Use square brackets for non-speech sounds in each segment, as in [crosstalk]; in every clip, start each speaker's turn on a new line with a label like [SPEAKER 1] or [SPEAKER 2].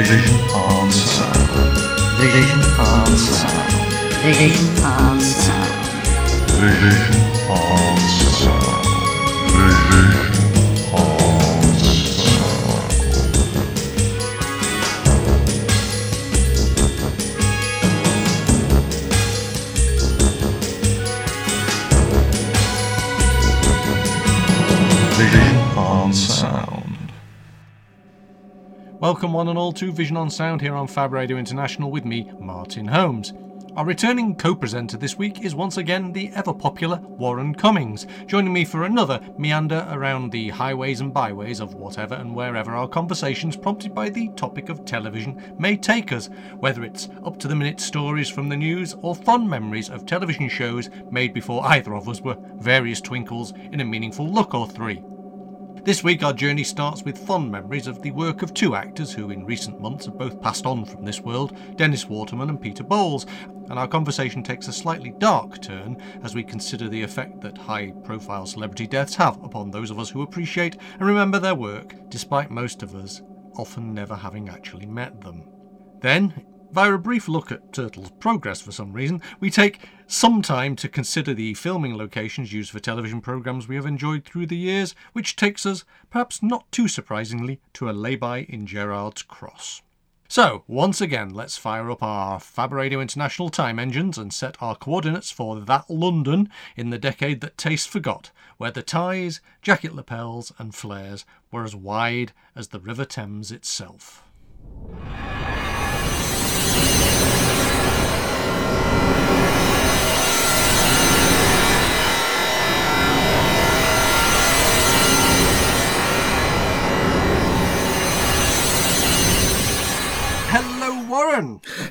[SPEAKER 1] Vision on Sound.
[SPEAKER 2] Vision on sound. Vision on sound.
[SPEAKER 1] Vision on
[SPEAKER 3] Welcome, one and all, to Vision on Sound here on Fab Radio International with me, Martin Holmes. Our returning co presenter this week is once again the ever popular Warren Cummings, joining me for another meander around the highways and byways of whatever and wherever our conversations, prompted by the topic of television, may take us, whether it's up to the minute stories from the news or fond memories of television shows made before either of us were various twinkles in a meaningful look or three. This week, our journey starts with fond memories of the work of two actors who, in recent months, have both passed on from this world Dennis Waterman and Peter Bowles. And our conversation takes a slightly dark turn as we consider the effect that high profile celebrity deaths have upon those of us who appreciate and remember their work, despite most of us often never having actually met them. Then, via a brief look at Turtle's progress for some reason, we take some time to consider the filming locations used for television programmes we have enjoyed through the years, which takes us, perhaps not too surprisingly, to a lay-by in Gerrard's Cross. So, once again, let's fire up our Fab Radio International time engines and set our coordinates for that London in the decade that taste forgot, where the ties, jacket lapels, and flares were as wide as the River Thames itself.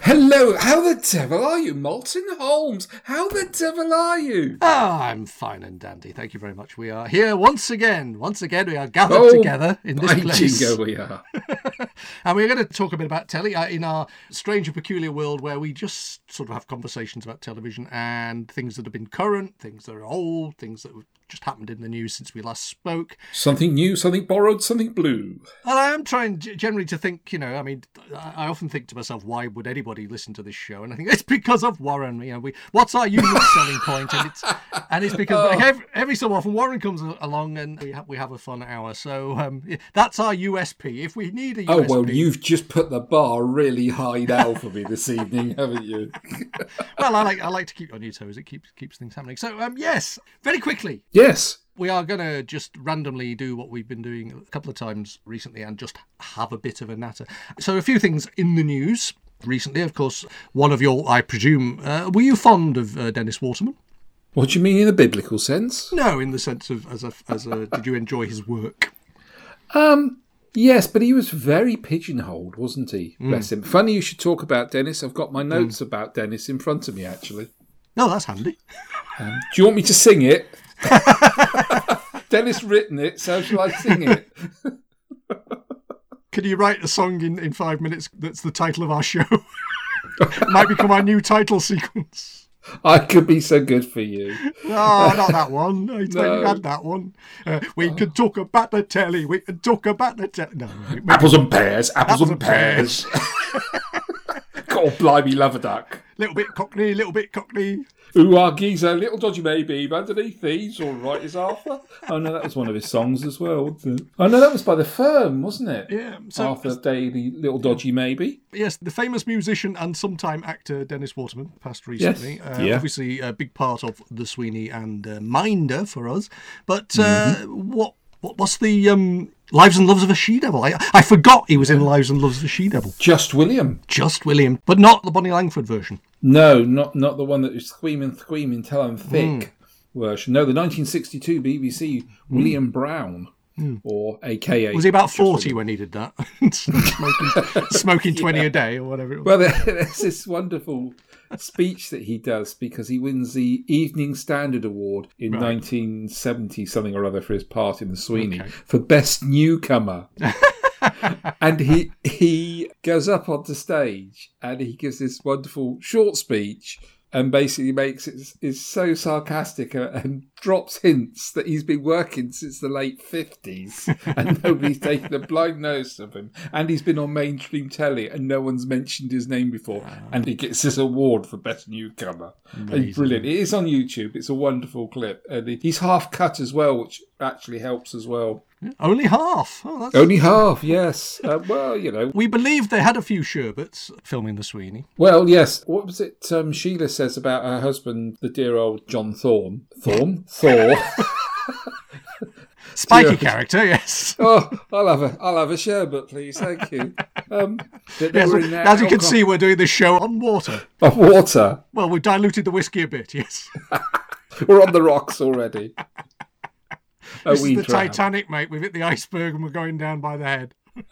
[SPEAKER 3] Hello,
[SPEAKER 4] how the devil are you, Martin Holmes? How the devil are you?
[SPEAKER 3] Ah, I'm fine and dandy. Thank you very much. We are here once again. Once again, we are gathered
[SPEAKER 4] Oh,
[SPEAKER 3] together in this place.
[SPEAKER 4] jingo we are. [laughs]
[SPEAKER 3] And we're going to talk a bit about telly uh, in our strange and peculiar world where we just sort of have conversations about television and things that have been current, things that are old, things that have just happened in the news since we last spoke.
[SPEAKER 4] Something new, something borrowed, something blue.
[SPEAKER 3] And I am trying generally to think, you know, I mean, I often think to myself, why would anybody listen to this show? And I think it's because of Warren. You know, we what's our unique [laughs] selling point? And it's and it's because
[SPEAKER 4] Oh.
[SPEAKER 3] like, every, every so often Warren comes along and we have we have a fun hour. So um, that's our USP. If we need a USP,
[SPEAKER 4] Oh, well, you've just put the bar really high now for me this evening, [laughs] haven't you?
[SPEAKER 3] well, I like I like to keep on your toes. It keeps keeps things happening. So um, yes, very quickly.
[SPEAKER 4] Yes.
[SPEAKER 3] We are going to just randomly do what we've been doing a couple of times recently and just have a bit of a natter. So, a few things in the news recently. Of course, one of your, I presume, uh, were you fond of uh, Dennis Waterman?
[SPEAKER 4] What do you mean in a biblical sense?
[SPEAKER 3] No, in the sense of as a, as a, did you enjoy his work?
[SPEAKER 4] Um, yes, but he was very pigeonholed, wasn't he? Bless him. Funny you should talk about Dennis. I've got my notes about Dennis in front of me, actually.
[SPEAKER 3] No, that's handy.
[SPEAKER 4] Do you want me to sing it? [laughs] Dennis written it, so shall I sing it?
[SPEAKER 3] Can you write a song in, in five minutes that's the title of our show? it [laughs] Might become our new title sequence.
[SPEAKER 4] I could be so good for you.
[SPEAKER 3] Oh, not that one. [laughs] You
[SPEAKER 4] No.
[SPEAKER 3] had that one. Uh, we could talk about the telly. We could talk about the telly. No,
[SPEAKER 4] Apples and pears, apples,
[SPEAKER 3] Apples
[SPEAKER 4] and
[SPEAKER 3] and
[SPEAKER 4] pears. God, blimey, love a duck.
[SPEAKER 3] little bit cockney, little bit cockney.
[SPEAKER 4] Ooh, our geezer, little dodgy maybe, but underneath these, all right, is Arthur. Oh no, that was one of his songs as well. Oh no, that was by the Firm, wasn't it?
[SPEAKER 3] Yeah. So
[SPEAKER 4] Arthur Daley, little dodgy maybe.
[SPEAKER 3] yes, the famous musician and sometime actor Dennis Waterman passed recently.
[SPEAKER 4] Yes.
[SPEAKER 3] Uh,
[SPEAKER 4] Yeah.
[SPEAKER 3] Obviously, a big part of the Sweeney and uh, Minder for us. But uh,
[SPEAKER 4] Mm-hmm.
[SPEAKER 3] what, what what's the um, Lives and Loves of a She Devil? I, I forgot he was in Lives and Loves of a She Devil.
[SPEAKER 4] Just William.
[SPEAKER 3] Just William, but not the Bonnie Langford version.
[SPEAKER 4] No, not not the one that was screaming, screaming till I'm thick hmm. version. No, the 1962 BBC hmm. William Brown, hmm. or AKA.
[SPEAKER 3] Was he about forty
[SPEAKER 4] William.
[SPEAKER 3] when he did that? [laughs] smoking, smoking [laughs] twenty a day or whatever. It was.
[SPEAKER 4] Well, [laughs] there's this wonderful speech that he does because he wins the Evening Standard Award in 1970 something or other for his part in the Sweeney
[SPEAKER 3] Okay.
[SPEAKER 4] for best newcomer. [laughs] and he he goes up onto stage and he gives this wonderful short speech and basically makes it is so sarcastic and drops hints that he's been working since the late 50s [laughs] and nobody's taken a blind notice of him. And he's been on mainstream telly and no one's mentioned his name before. And he gets this award for best newcomer. It's brilliant. It is on youtube. It's a wonderful clip. And he's half cut as well which actually helps as well
[SPEAKER 3] Only half. Oh, that's...
[SPEAKER 4] only half yes [laughs] uh, well you know
[SPEAKER 3] We believe they had a few sherbets filming the Sweeney.
[SPEAKER 4] Well, yes. What was it um, Sheila says about her husband, the dear old John Thaw? Thorne? [laughs] Thor? [laughs]
[SPEAKER 3] Spiky character, yes.
[SPEAKER 4] oh, I'll have a, I'll have a sherbet, please. Thank you. Um,
[SPEAKER 3] Yes,
[SPEAKER 4] were in their
[SPEAKER 3] as you can see, we're doing this show on water.
[SPEAKER 4] On water.
[SPEAKER 3] Well, we've diluted the whiskey a bit, yes.
[SPEAKER 4] We're on the rocks already. [laughs] A
[SPEAKER 3] This is the
[SPEAKER 4] dram.
[SPEAKER 3] Titanic, mate. We've hit the iceberg and we're going down by the head. [laughs]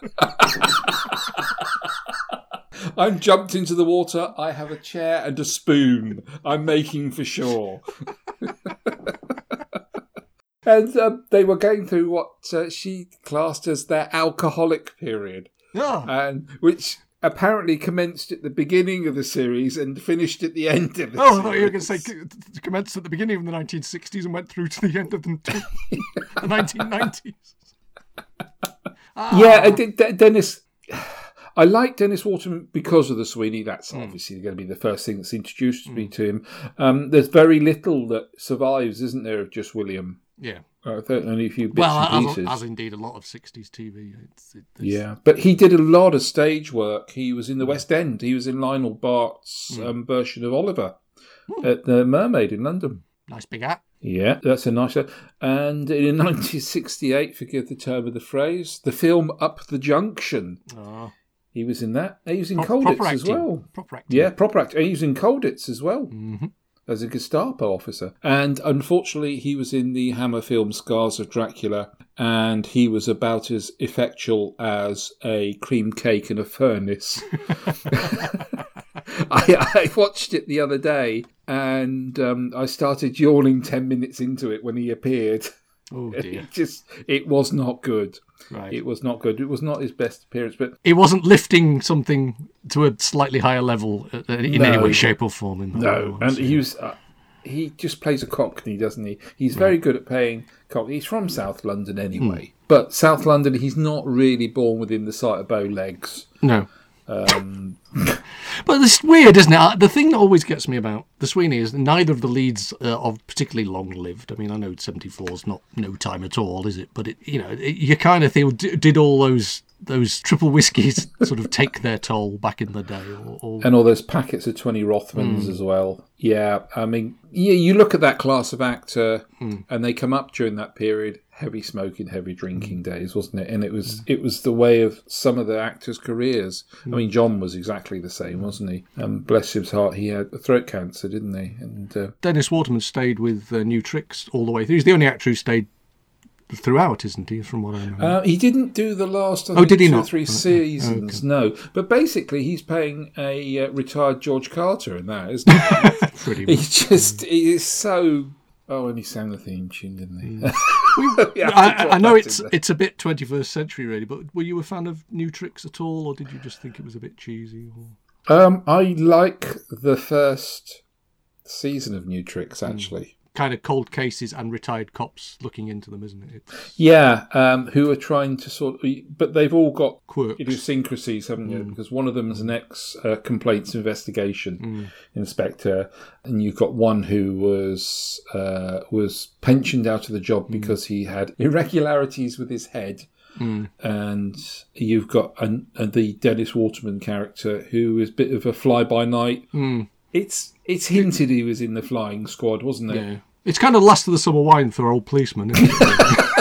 [SPEAKER 4] I'm jumped into the water. I have a chair and a spoon. I'm making for sure. [laughs] and um, they were going through what uh, she classed as their alcoholic period.
[SPEAKER 3] Oh,
[SPEAKER 4] and which apparently commenced at the beginning of the series and finished at the end of the
[SPEAKER 3] oh I thought you were going to say commenced at the beginning of the 1960s and went through to the end of the, the 1990s. [laughs]
[SPEAKER 4] Yeah, De- De- Dennis. I like Dennis Waterman because of the Sweeney. That's
[SPEAKER 3] Hmm.
[SPEAKER 4] obviously going to be the first thing that's introduced to me to him. Um, there's very little that survives, isn't there, of just William?
[SPEAKER 3] Yeah.
[SPEAKER 4] Think only a few bits
[SPEAKER 3] Well,
[SPEAKER 4] and
[SPEAKER 3] as,
[SPEAKER 4] pieces.
[SPEAKER 3] as indeed a lot of 60s TV. It's, it, it's,
[SPEAKER 4] yeah, but he did a lot of stage work. He was in the West End. He was in Lionel Bart's um, version of Oliver at the Mermaid in London.
[SPEAKER 3] Nice big hat.
[SPEAKER 4] Yeah, that's a nice. And in [laughs] 1968, forgive the term of the phrase, the film Up the Junction.
[SPEAKER 3] Oh,
[SPEAKER 4] He was in that. He was in
[SPEAKER 3] pro-
[SPEAKER 4] Colditz as well.
[SPEAKER 3] Proper acting.
[SPEAKER 4] Yeah, proper actor. He was in Colditz as well
[SPEAKER 3] Mhm.
[SPEAKER 4] As a Gestapo officer. And unfortunately, he was in the Hammer film Scars of Dracula, and he was about as effectual as a cream cake in a furnace. [laughs] I, I watched it the other day, and um, I started yawning ten minutes into it when he appeared. [laughs]
[SPEAKER 3] Oh, [laughs] dear.
[SPEAKER 4] It just, it was not good.
[SPEAKER 3] Right.
[SPEAKER 4] It was not good. It was not his best appearance, but
[SPEAKER 3] It wasn't lifting something to a slightly higher level uh, in any way, shape, or form. In
[SPEAKER 4] No, and he was. Uh, he just plays a Cockney, doesn't he? He's very good at playing Cockney. He's from South London anyway, but South London, he's not really born within the sight of bow legs.
[SPEAKER 3] No.
[SPEAKER 4] Um,
[SPEAKER 3] But it's weird, isn't it? The thing that always gets me about the Sweeney is neither of the leads uh, are particularly long lived. I mean, I know 74 is not no time at all, is it? But it, you know, it, you kind of think, did all those those triple whiskies [laughs] sort of take their toll back in the day? Or, or
[SPEAKER 4] and all those packets of 20 Rothmans as well. Yeah, I mean, yeah, you look at that class of actor, and they come up during that period, heavy smoking, heavy drinking days, wasn't it? And it was it was the way of some of the actors' careers. I mean, John was exactly the same, wasn't he? Um, bless his heart, he had throat cancer, didn't he? And uh,
[SPEAKER 3] Dennis Waterman stayed with uh, New Tricks all the way through. He's the only actor who stayed throughout, isn't he? From what I know.
[SPEAKER 4] Uh, he didn't do the last I
[SPEAKER 3] Oh,
[SPEAKER 4] think,
[SPEAKER 3] did he
[SPEAKER 4] two or
[SPEAKER 3] not?
[SPEAKER 4] three
[SPEAKER 3] Okay.
[SPEAKER 4] seasons, no. But basically, he's playing a uh, retired George Carter in that, isn't he? [laughs]
[SPEAKER 3] Pretty [laughs] much.
[SPEAKER 4] he's just, he is so. Oh, and he sang the theme tune, didn't he? [laughs] Yeah,
[SPEAKER 3] I, I- I know it's it's a bit 21st century, really. But were you a fan of New Tricks at all, or did you just think it was a bit cheesy? Or...
[SPEAKER 4] Um, I like the first season of New Tricks, actually.
[SPEAKER 3] Kind of cold cases and retired cops looking into them, isn't it? It's
[SPEAKER 4] Yeah, um, who are trying to sort of, but they've all got
[SPEAKER 3] quirks.
[SPEAKER 4] idiosyncrasies, haven't you? Because one of them is an ex uh, complaints investigation inspector, and you've got one who was uh, was pensioned out of the job because he had irregularities with his head. And you've got an, uh, the Dennis Waterman character who is a bit of a fly by night. It's it's hinted he was in the flying squad, wasn't it?
[SPEAKER 3] Yeah. It's kind of last of the summer wine for old policemen, isn't it? [laughs]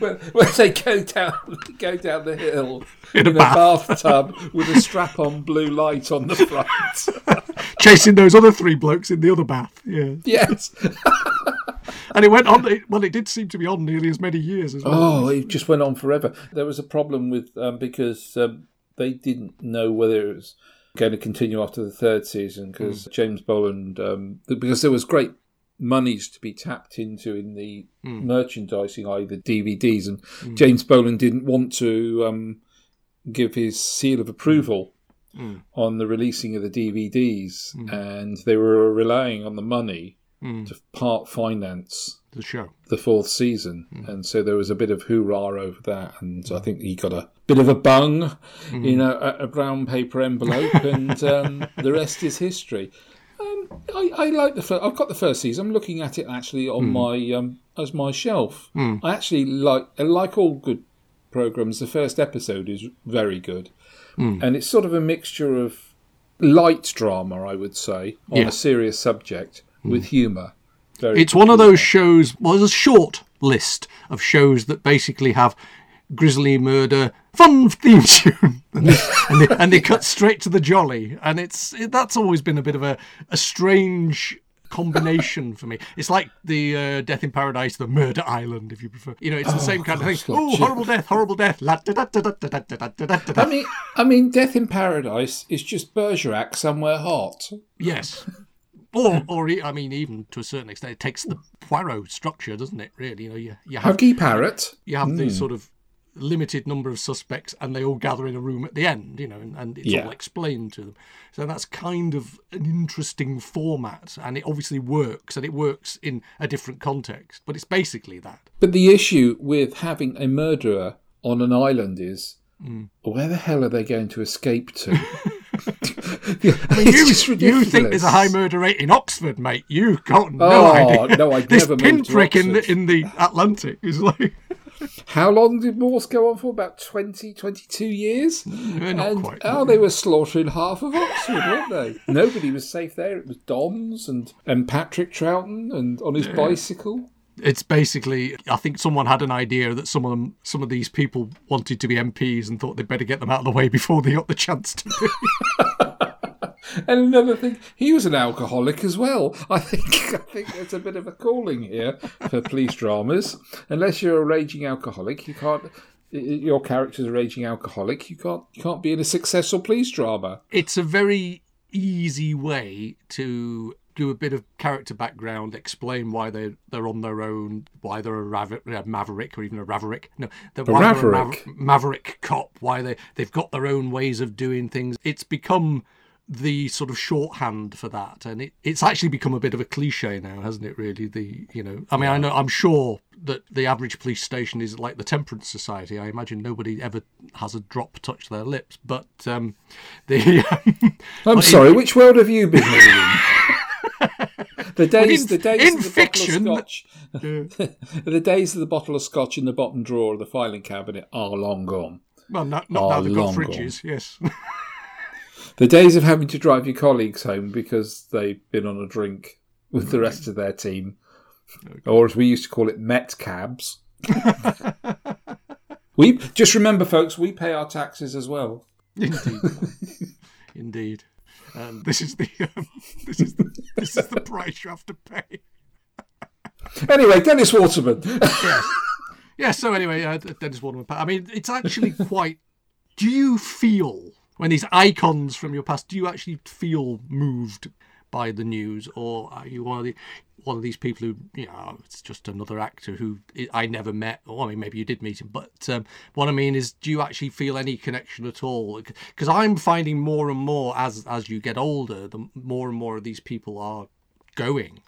[SPEAKER 4] When, when they go down [laughs] go down the hill
[SPEAKER 3] In a
[SPEAKER 4] a bathtub with a strap on blue light on the front. [laughs]
[SPEAKER 3] Chasing those other three blokes in the other bath. Yeah.
[SPEAKER 4] yes.
[SPEAKER 3] And it went on, it, well, it did seem to be on nearly as many years as well.
[SPEAKER 4] Oh, it just went on forever. There was a problem with um, because um, they didn't know whether it was going to continue after the third season because James Bolam um, because there was great monies to be tapped into in the hmm. merchandising, i.e. the DVDs, and hmm. James Bolam didn't want to um, give his seal of approval hmm. on the releasing of the DVDs, and they were relying on the money to part finance
[SPEAKER 3] The show.
[SPEAKER 4] the fourth season, and so there was a bit of hoorah over that, and I think he got a bit of a bung in a, a- a brown paper envelope, and um, [laughs] the rest is history. Um, I, I like the first. I've got the first season. I'm looking at it actually on hmm. my um, as my shelf. Hmm. I actually like uh, like all good programs. The first episode is very good, hmm. and it's sort of a mixture of light drama, I would say, on
[SPEAKER 3] Yeah.
[SPEAKER 4] a serious subject with humour. Very
[SPEAKER 3] It's one of those shows. Well, there's a short list of shows that basically have grizzly murder fun theme tune. [laughs] And, they, and, they, and, they, cut straight to the jolly. And it's it, that's always been a bit of a, a strange combination for me. It's like the uh, death in paradise the murder island if you prefer. You know it's the oh, same kind gosh, of thing. oh horrible death horrible death.
[SPEAKER 4] I mean i mean death in paradise is just bergerac somewhere hot.
[SPEAKER 3] Yes. Or, or I mean, even to a certain extent, it takes the Poirot structure, doesn't it? Really, you know, you, you have
[SPEAKER 4] Huggy Parrot.
[SPEAKER 3] You have mm. the hmm. sort of limited number of suspects and they all gather in a room at the end you know and, and it's
[SPEAKER 4] Yeah.
[SPEAKER 3] all explained to them so that's kind of an interesting format and it obviously works and it works in a different context but it's basically that
[SPEAKER 4] But the issue with having a murderer on an island is hmm. where the hell are they going to escape to? [laughs] [laughs]
[SPEAKER 3] I mean, you, you think there's a high murder rate in Oxford, mate? You've got no
[SPEAKER 4] Oh,
[SPEAKER 3] idea.
[SPEAKER 4] no, I'd [laughs]
[SPEAKER 3] this
[SPEAKER 4] never
[SPEAKER 3] pinprick in the in the Atlantic is like
[SPEAKER 4] How long did Morse go on for? About 20, 22 years?
[SPEAKER 3] Mm, not
[SPEAKER 4] and,
[SPEAKER 3] quite.
[SPEAKER 4] Oh, they were slaughtering half of Oxford, weren't they? [laughs] Nobody was safe there. It was Doms and, and Patrick Troughton and on his bicycle.
[SPEAKER 3] it's basically I think someone had an idea that some of them some of these people wanted to be MPs and thought they'd better get them out of the way before they got the chance to be. [laughs]
[SPEAKER 4] And another thing, he was an alcoholic as well. I think [laughs] I think there's a bit of a calling here for police dramas. Unless you're a raging alcoholic, you can't. Your character's a raging alcoholic. You can't. You can't be in a successful police drama.
[SPEAKER 3] it's a very easy way to do a bit of character background, explain why they they're on their own, why they're a, rav- a maverick or even a raverick. No, they're, why they're a maver- maverick cop. Why they they've got their own ways of doing things. It's become the sort of shorthand for that, and it, it's actually become a bit of a cliche now, hasn't it? Really, the you know, I mean, I know I'm sure that the average police station is like the Temperance Society. I imagine nobody ever has a drop touch their lips, but um, [laughs] the
[SPEAKER 4] I'm sorry. which world have you been living in? [laughs] The days,
[SPEAKER 3] in-
[SPEAKER 4] the days
[SPEAKER 3] in
[SPEAKER 4] of the
[SPEAKER 3] fiction-
[SPEAKER 4] bottle of scotch, [laughs] the days of the bottle of scotch in the bottom drawer of the filing cabinet are long gone.
[SPEAKER 3] Well, not, not now they've got fridges, yes.
[SPEAKER 4] The days of having to drive your colleagues home because they've been on a drink with the rest of their team, or as we used to call it, Met cabs. [laughs] we just remember, folks, we pay our taxes as well.
[SPEAKER 3] Indeed. [laughs] Indeed. Um, this is the um, this is the this is the price you have to pay. [laughs]
[SPEAKER 4] Anyway, Dennis Waterman. yes.
[SPEAKER 3] Yeah. So anyway, uh, Dennis Waterman. I mean, it's actually quite. Do you feel when these icons from your past? Do you actually feel moved by the news, or are you one of the one of these people who you know it's just another actor who I never met? Or I mean, maybe you did meet him, but um, what I mean is, do you actually feel any connection at all? Because I'm finding more and more as as you get older, the more and more of these people are going,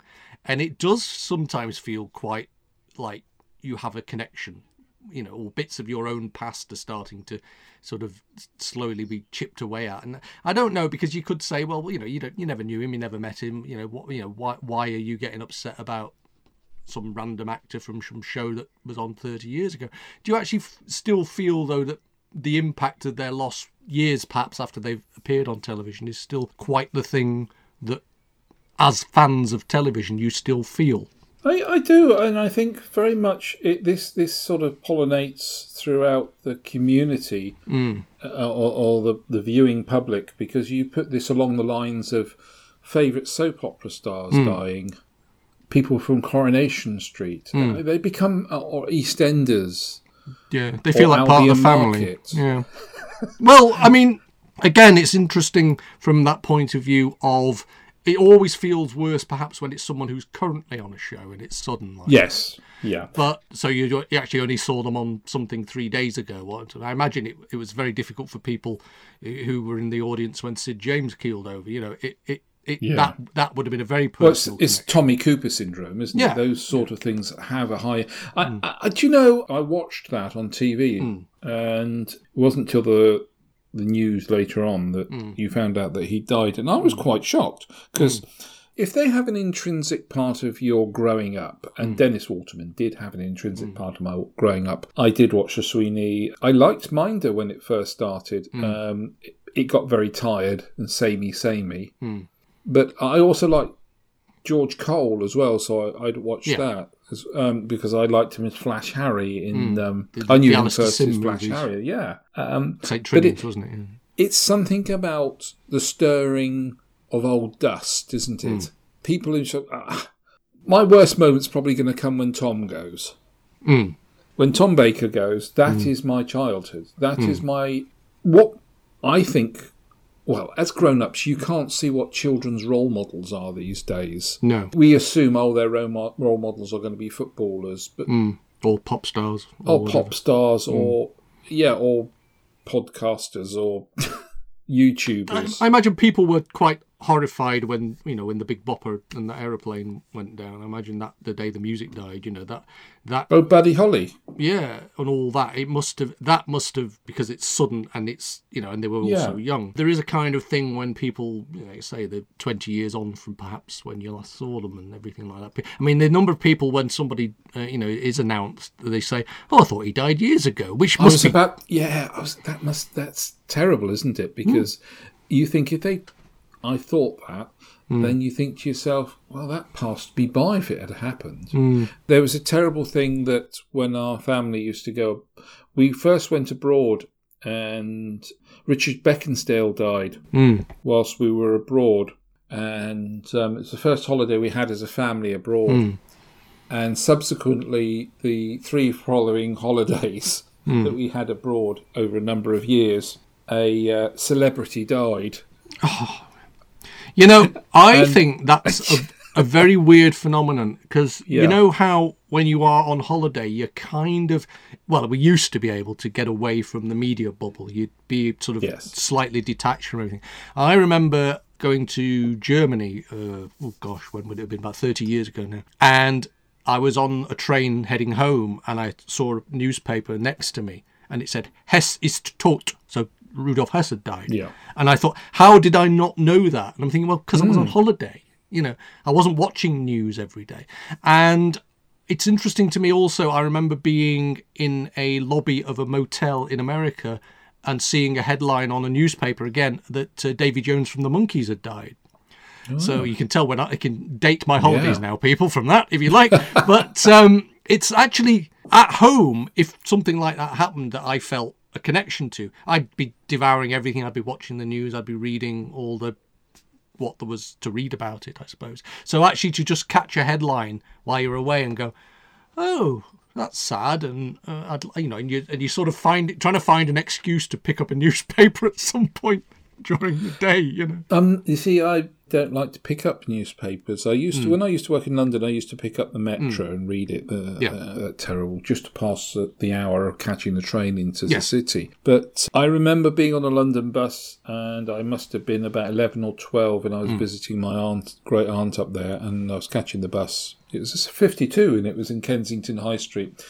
[SPEAKER 3] and it does sometimes feel quite like you have a connection you know or bits of your own past are starting to sort of slowly be chipped away at. And i don't know because you could say well you know you don't you never knew him you never met him you know what you know why why are you getting upset about some random actor from some show that was on 30 years ago? Do you actually f- still feel though that the impact of their loss years perhaps after they've appeared on television is still quite the thing that as fans of television you still feel
[SPEAKER 4] I, I do, and I think very much it, this this sort of pollinates throughout the community uh, or, or the, the viewing public because you put this along the lines of favourite soap opera stars dying, people from Coronation Street. Uh, they become uh, or EastEnders.
[SPEAKER 3] Yeah, they feel like part of the family.
[SPEAKER 4] Market.
[SPEAKER 3] Yeah. well, I mean, again, it's interesting from that point of view of it always feels worse, perhaps, when it's someone who's currently on a show and it's sudden. Like,
[SPEAKER 4] Yes. Yeah.
[SPEAKER 3] But so you, you actually only saw them on something three days ago. What I imagine it, it was very difficult for people who were in the audience when Sid James keeled over. You know, it, it, it
[SPEAKER 4] Yeah.
[SPEAKER 3] that that would have been a very
[SPEAKER 4] Well, it's,
[SPEAKER 3] personal.
[SPEAKER 4] it's. Tommy Cooper syndrome, isn't
[SPEAKER 3] Yeah.
[SPEAKER 4] it? Those sort of things have a high. I, mm. I, do you know? I watched that on TV, mm. and it wasn't till the the news later on that hmm. you found out that he died, and I was hmm. quite shocked because. Hmm. If they have an intrinsic part of your growing up, and Dennis Waterman did have an intrinsic part of my growing up, I did watch the Sweeney. I liked Minder when it first started. Um, it, it got very tired and samey, samey. But I also liked George Cole as well, so I, I'd watch
[SPEAKER 3] Yeah.
[SPEAKER 4] that um, because I liked him as Flash Harry in. Um,
[SPEAKER 3] The-
[SPEAKER 4] I knew
[SPEAKER 3] the
[SPEAKER 4] him first as
[SPEAKER 3] Sim
[SPEAKER 4] Flash
[SPEAKER 3] movies.
[SPEAKER 4] Harry, yeah. Um,
[SPEAKER 3] St. Trinians,
[SPEAKER 4] it-
[SPEAKER 3] wasn't it? Yeah.
[SPEAKER 4] it's something about the stirring of old dust, isn't it?
[SPEAKER 3] Hmm.
[SPEAKER 4] People who sort ah, my worst moment's probably going to come when Tom goes.
[SPEAKER 3] Mm.
[SPEAKER 4] When Tom Baker goes, that is
[SPEAKER 3] Hmm.
[SPEAKER 4] my childhood. That is my what I think. Well, as grown-ups, you can't see what children's role models are these days.
[SPEAKER 3] No,
[SPEAKER 4] We assume, oh, their role mo- role models are going to be footballers, but hmm.
[SPEAKER 3] all pop stars.
[SPEAKER 4] or
[SPEAKER 3] or
[SPEAKER 4] pop stars, hmm. or yeah, or podcasters, or [laughs] YouTubers.
[SPEAKER 3] I imagine people were quite horrified when you know when the big bopper and the aeroplane went down. I imagine that the day the music died, you know that that
[SPEAKER 4] oh, Buddy Holly.
[SPEAKER 3] yeah and all that it must have that must have because it's sudden and it's you know and they were also
[SPEAKER 4] Yeah.
[SPEAKER 3] young. There is a kind of thing when people you know say they're twenty years on from perhaps when you last saw them and everything like that. I mean the number of people when somebody uh, you know is announced they say oh I thought he died years ago, which must
[SPEAKER 4] was
[SPEAKER 3] be
[SPEAKER 4] about yeah. I was, that must that's terrible, isn't it? Because you think if they, I thought that, hmm. then you think to yourself, well, that passed me by if it had happened. Hmm. There was a terrible thing that when our family used to go, we first went abroad, and Richard Beckinsale died hmm. whilst we were abroad, and um, it's the first holiday we had as a family abroad. And subsequently, the three following holidays that we had abroad over a number of years, a uh, celebrity died.
[SPEAKER 3] Oh, You know, [laughs] I think that's a, a very weird phenomenon because
[SPEAKER 4] Yeah.
[SPEAKER 3] you know how when you are on holiday, you're kind of well, we used to be able to get away from the media bubble. You'd be sort of
[SPEAKER 4] Yes.
[SPEAKER 3] slightly detached from everything. I remember going to Germany. Uh, oh gosh, when would it have been? About thirty years ago now, and I was on a train heading home, and I saw a newspaper next to me, and it said Hess ist tot. So Rudolf Hess had died.
[SPEAKER 4] Yeah.
[SPEAKER 3] And I thought, how did I not know that? And I'm thinking, well, because I was
[SPEAKER 4] Hmm.
[SPEAKER 3] on holiday. You know, I wasn't watching news every day. And it's interesting to me also, I remember being in a lobby of a motel in America and seeing a headline on a newspaper again that uh, Davy Jones from the Monkees had died. So you can tell when I, I can date my holidays
[SPEAKER 4] Oh. Yeah.
[SPEAKER 3] now, people, from that, if you like. [laughs] but um, it's actually at home, if something like that happened that I felt a connection to, I'd be devouring everything. I'd be watching the news. I'd be reading all the what there was to read about it, I suppose. So actually, to just catch a headline while you're away and go, oh, that's sad, and uh, I'd, you know, and you and you sort of find it, trying to find an excuse to pick up a [laughs] newspaper at some point [laughs] during the day, you know.
[SPEAKER 4] Um, you see, I don't like to pick up newspapers. I used to when I used to work in London. I used to pick up the Metro and read it. The,
[SPEAKER 3] Yeah.
[SPEAKER 4] uh, that terrible, just to pass uh, the hour of catching the train into
[SPEAKER 3] Yeah.
[SPEAKER 4] the city. But I remember being on a London bus, and I must have been about eleven or twelve, and I was visiting my aunt, great aunt up there, and I was catching the bus. It was a 52 and it was in Kensington High Street.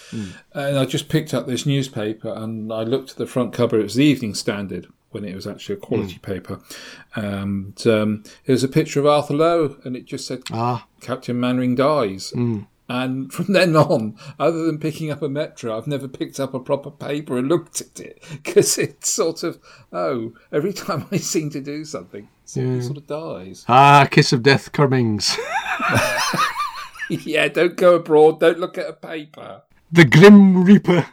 [SPEAKER 4] And I just picked up this newspaper and I looked at the front cover. It was the Evening Standard when it was actually a quality paper. And um, it was a picture of Arthur Lowe and it just said,
[SPEAKER 3] Ah,
[SPEAKER 4] Captain Mainwaring dies. And [laughs] from then on, other than picking up a Metro, I've never picked up a proper paper and looked at it [laughs] because it's sort of, oh, every time I seem to do something, it sort of dies.
[SPEAKER 3] ah, kiss of death, Cummings. [laughs]
[SPEAKER 4] yeah, don't go abroad, don't look at a paper.
[SPEAKER 3] the Grim Reaper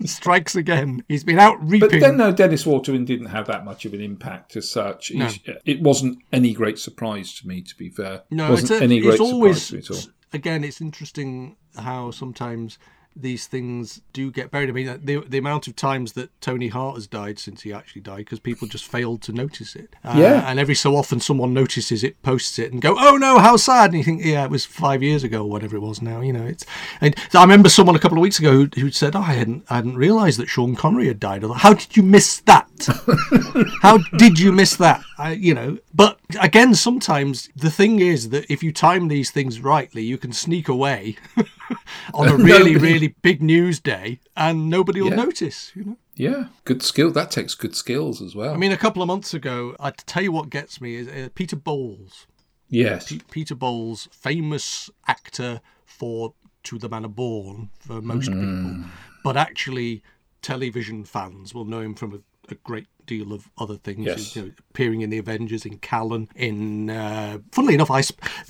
[SPEAKER 3] [laughs] strikes again. He's been out reaping.
[SPEAKER 4] But then, no, Dennis Waterman didn't have that much of an impact as such. He's- uh, It wasn't any great surprise to me, to be fair.
[SPEAKER 3] No,
[SPEAKER 4] wasn't
[SPEAKER 3] it's, a,
[SPEAKER 4] any great
[SPEAKER 3] always
[SPEAKER 4] surprise to me at all.
[SPEAKER 3] again. It's interesting how sometimes these things do get buried. I mean, the the amount of times that Tony Hart has died since he actually died because people just failed to notice it. Uh,
[SPEAKER 4] Yeah.
[SPEAKER 3] And every so often, someone notices it, posts it, and go, "Oh no, how sad!" And you think, "Yeah, it was five years ago, or whatever it was." Now, you know, it's. And I remember someone a couple of weeks ago who, who said, oh, "I hadn't, I hadn't realised that Sean Connery had died." How did you miss that? [laughs] How did you miss that? I, you know, but again, sometimes the thing is that if you time these things rightly, you can sneak away [laughs] on a [laughs] really,
[SPEAKER 4] Nobody-
[SPEAKER 3] really big news day, and nobody will
[SPEAKER 4] Yeah.
[SPEAKER 3] notice. You know.
[SPEAKER 4] Yeah, good skill. That takes good skills as well.
[SPEAKER 3] I mean, a couple of months ago, I tell you what gets me is uh, Peter Bowles.
[SPEAKER 4] yes,
[SPEAKER 3] Peter Bowles, famous actor for To the Manor Born for most
[SPEAKER 4] Mm-hmm.
[SPEAKER 3] people, but actually, television fans will know him from a, a great deal of other things.
[SPEAKER 4] Yes.
[SPEAKER 3] You know, appearing in the Avengers, in Callan, in uh, funnily enough, I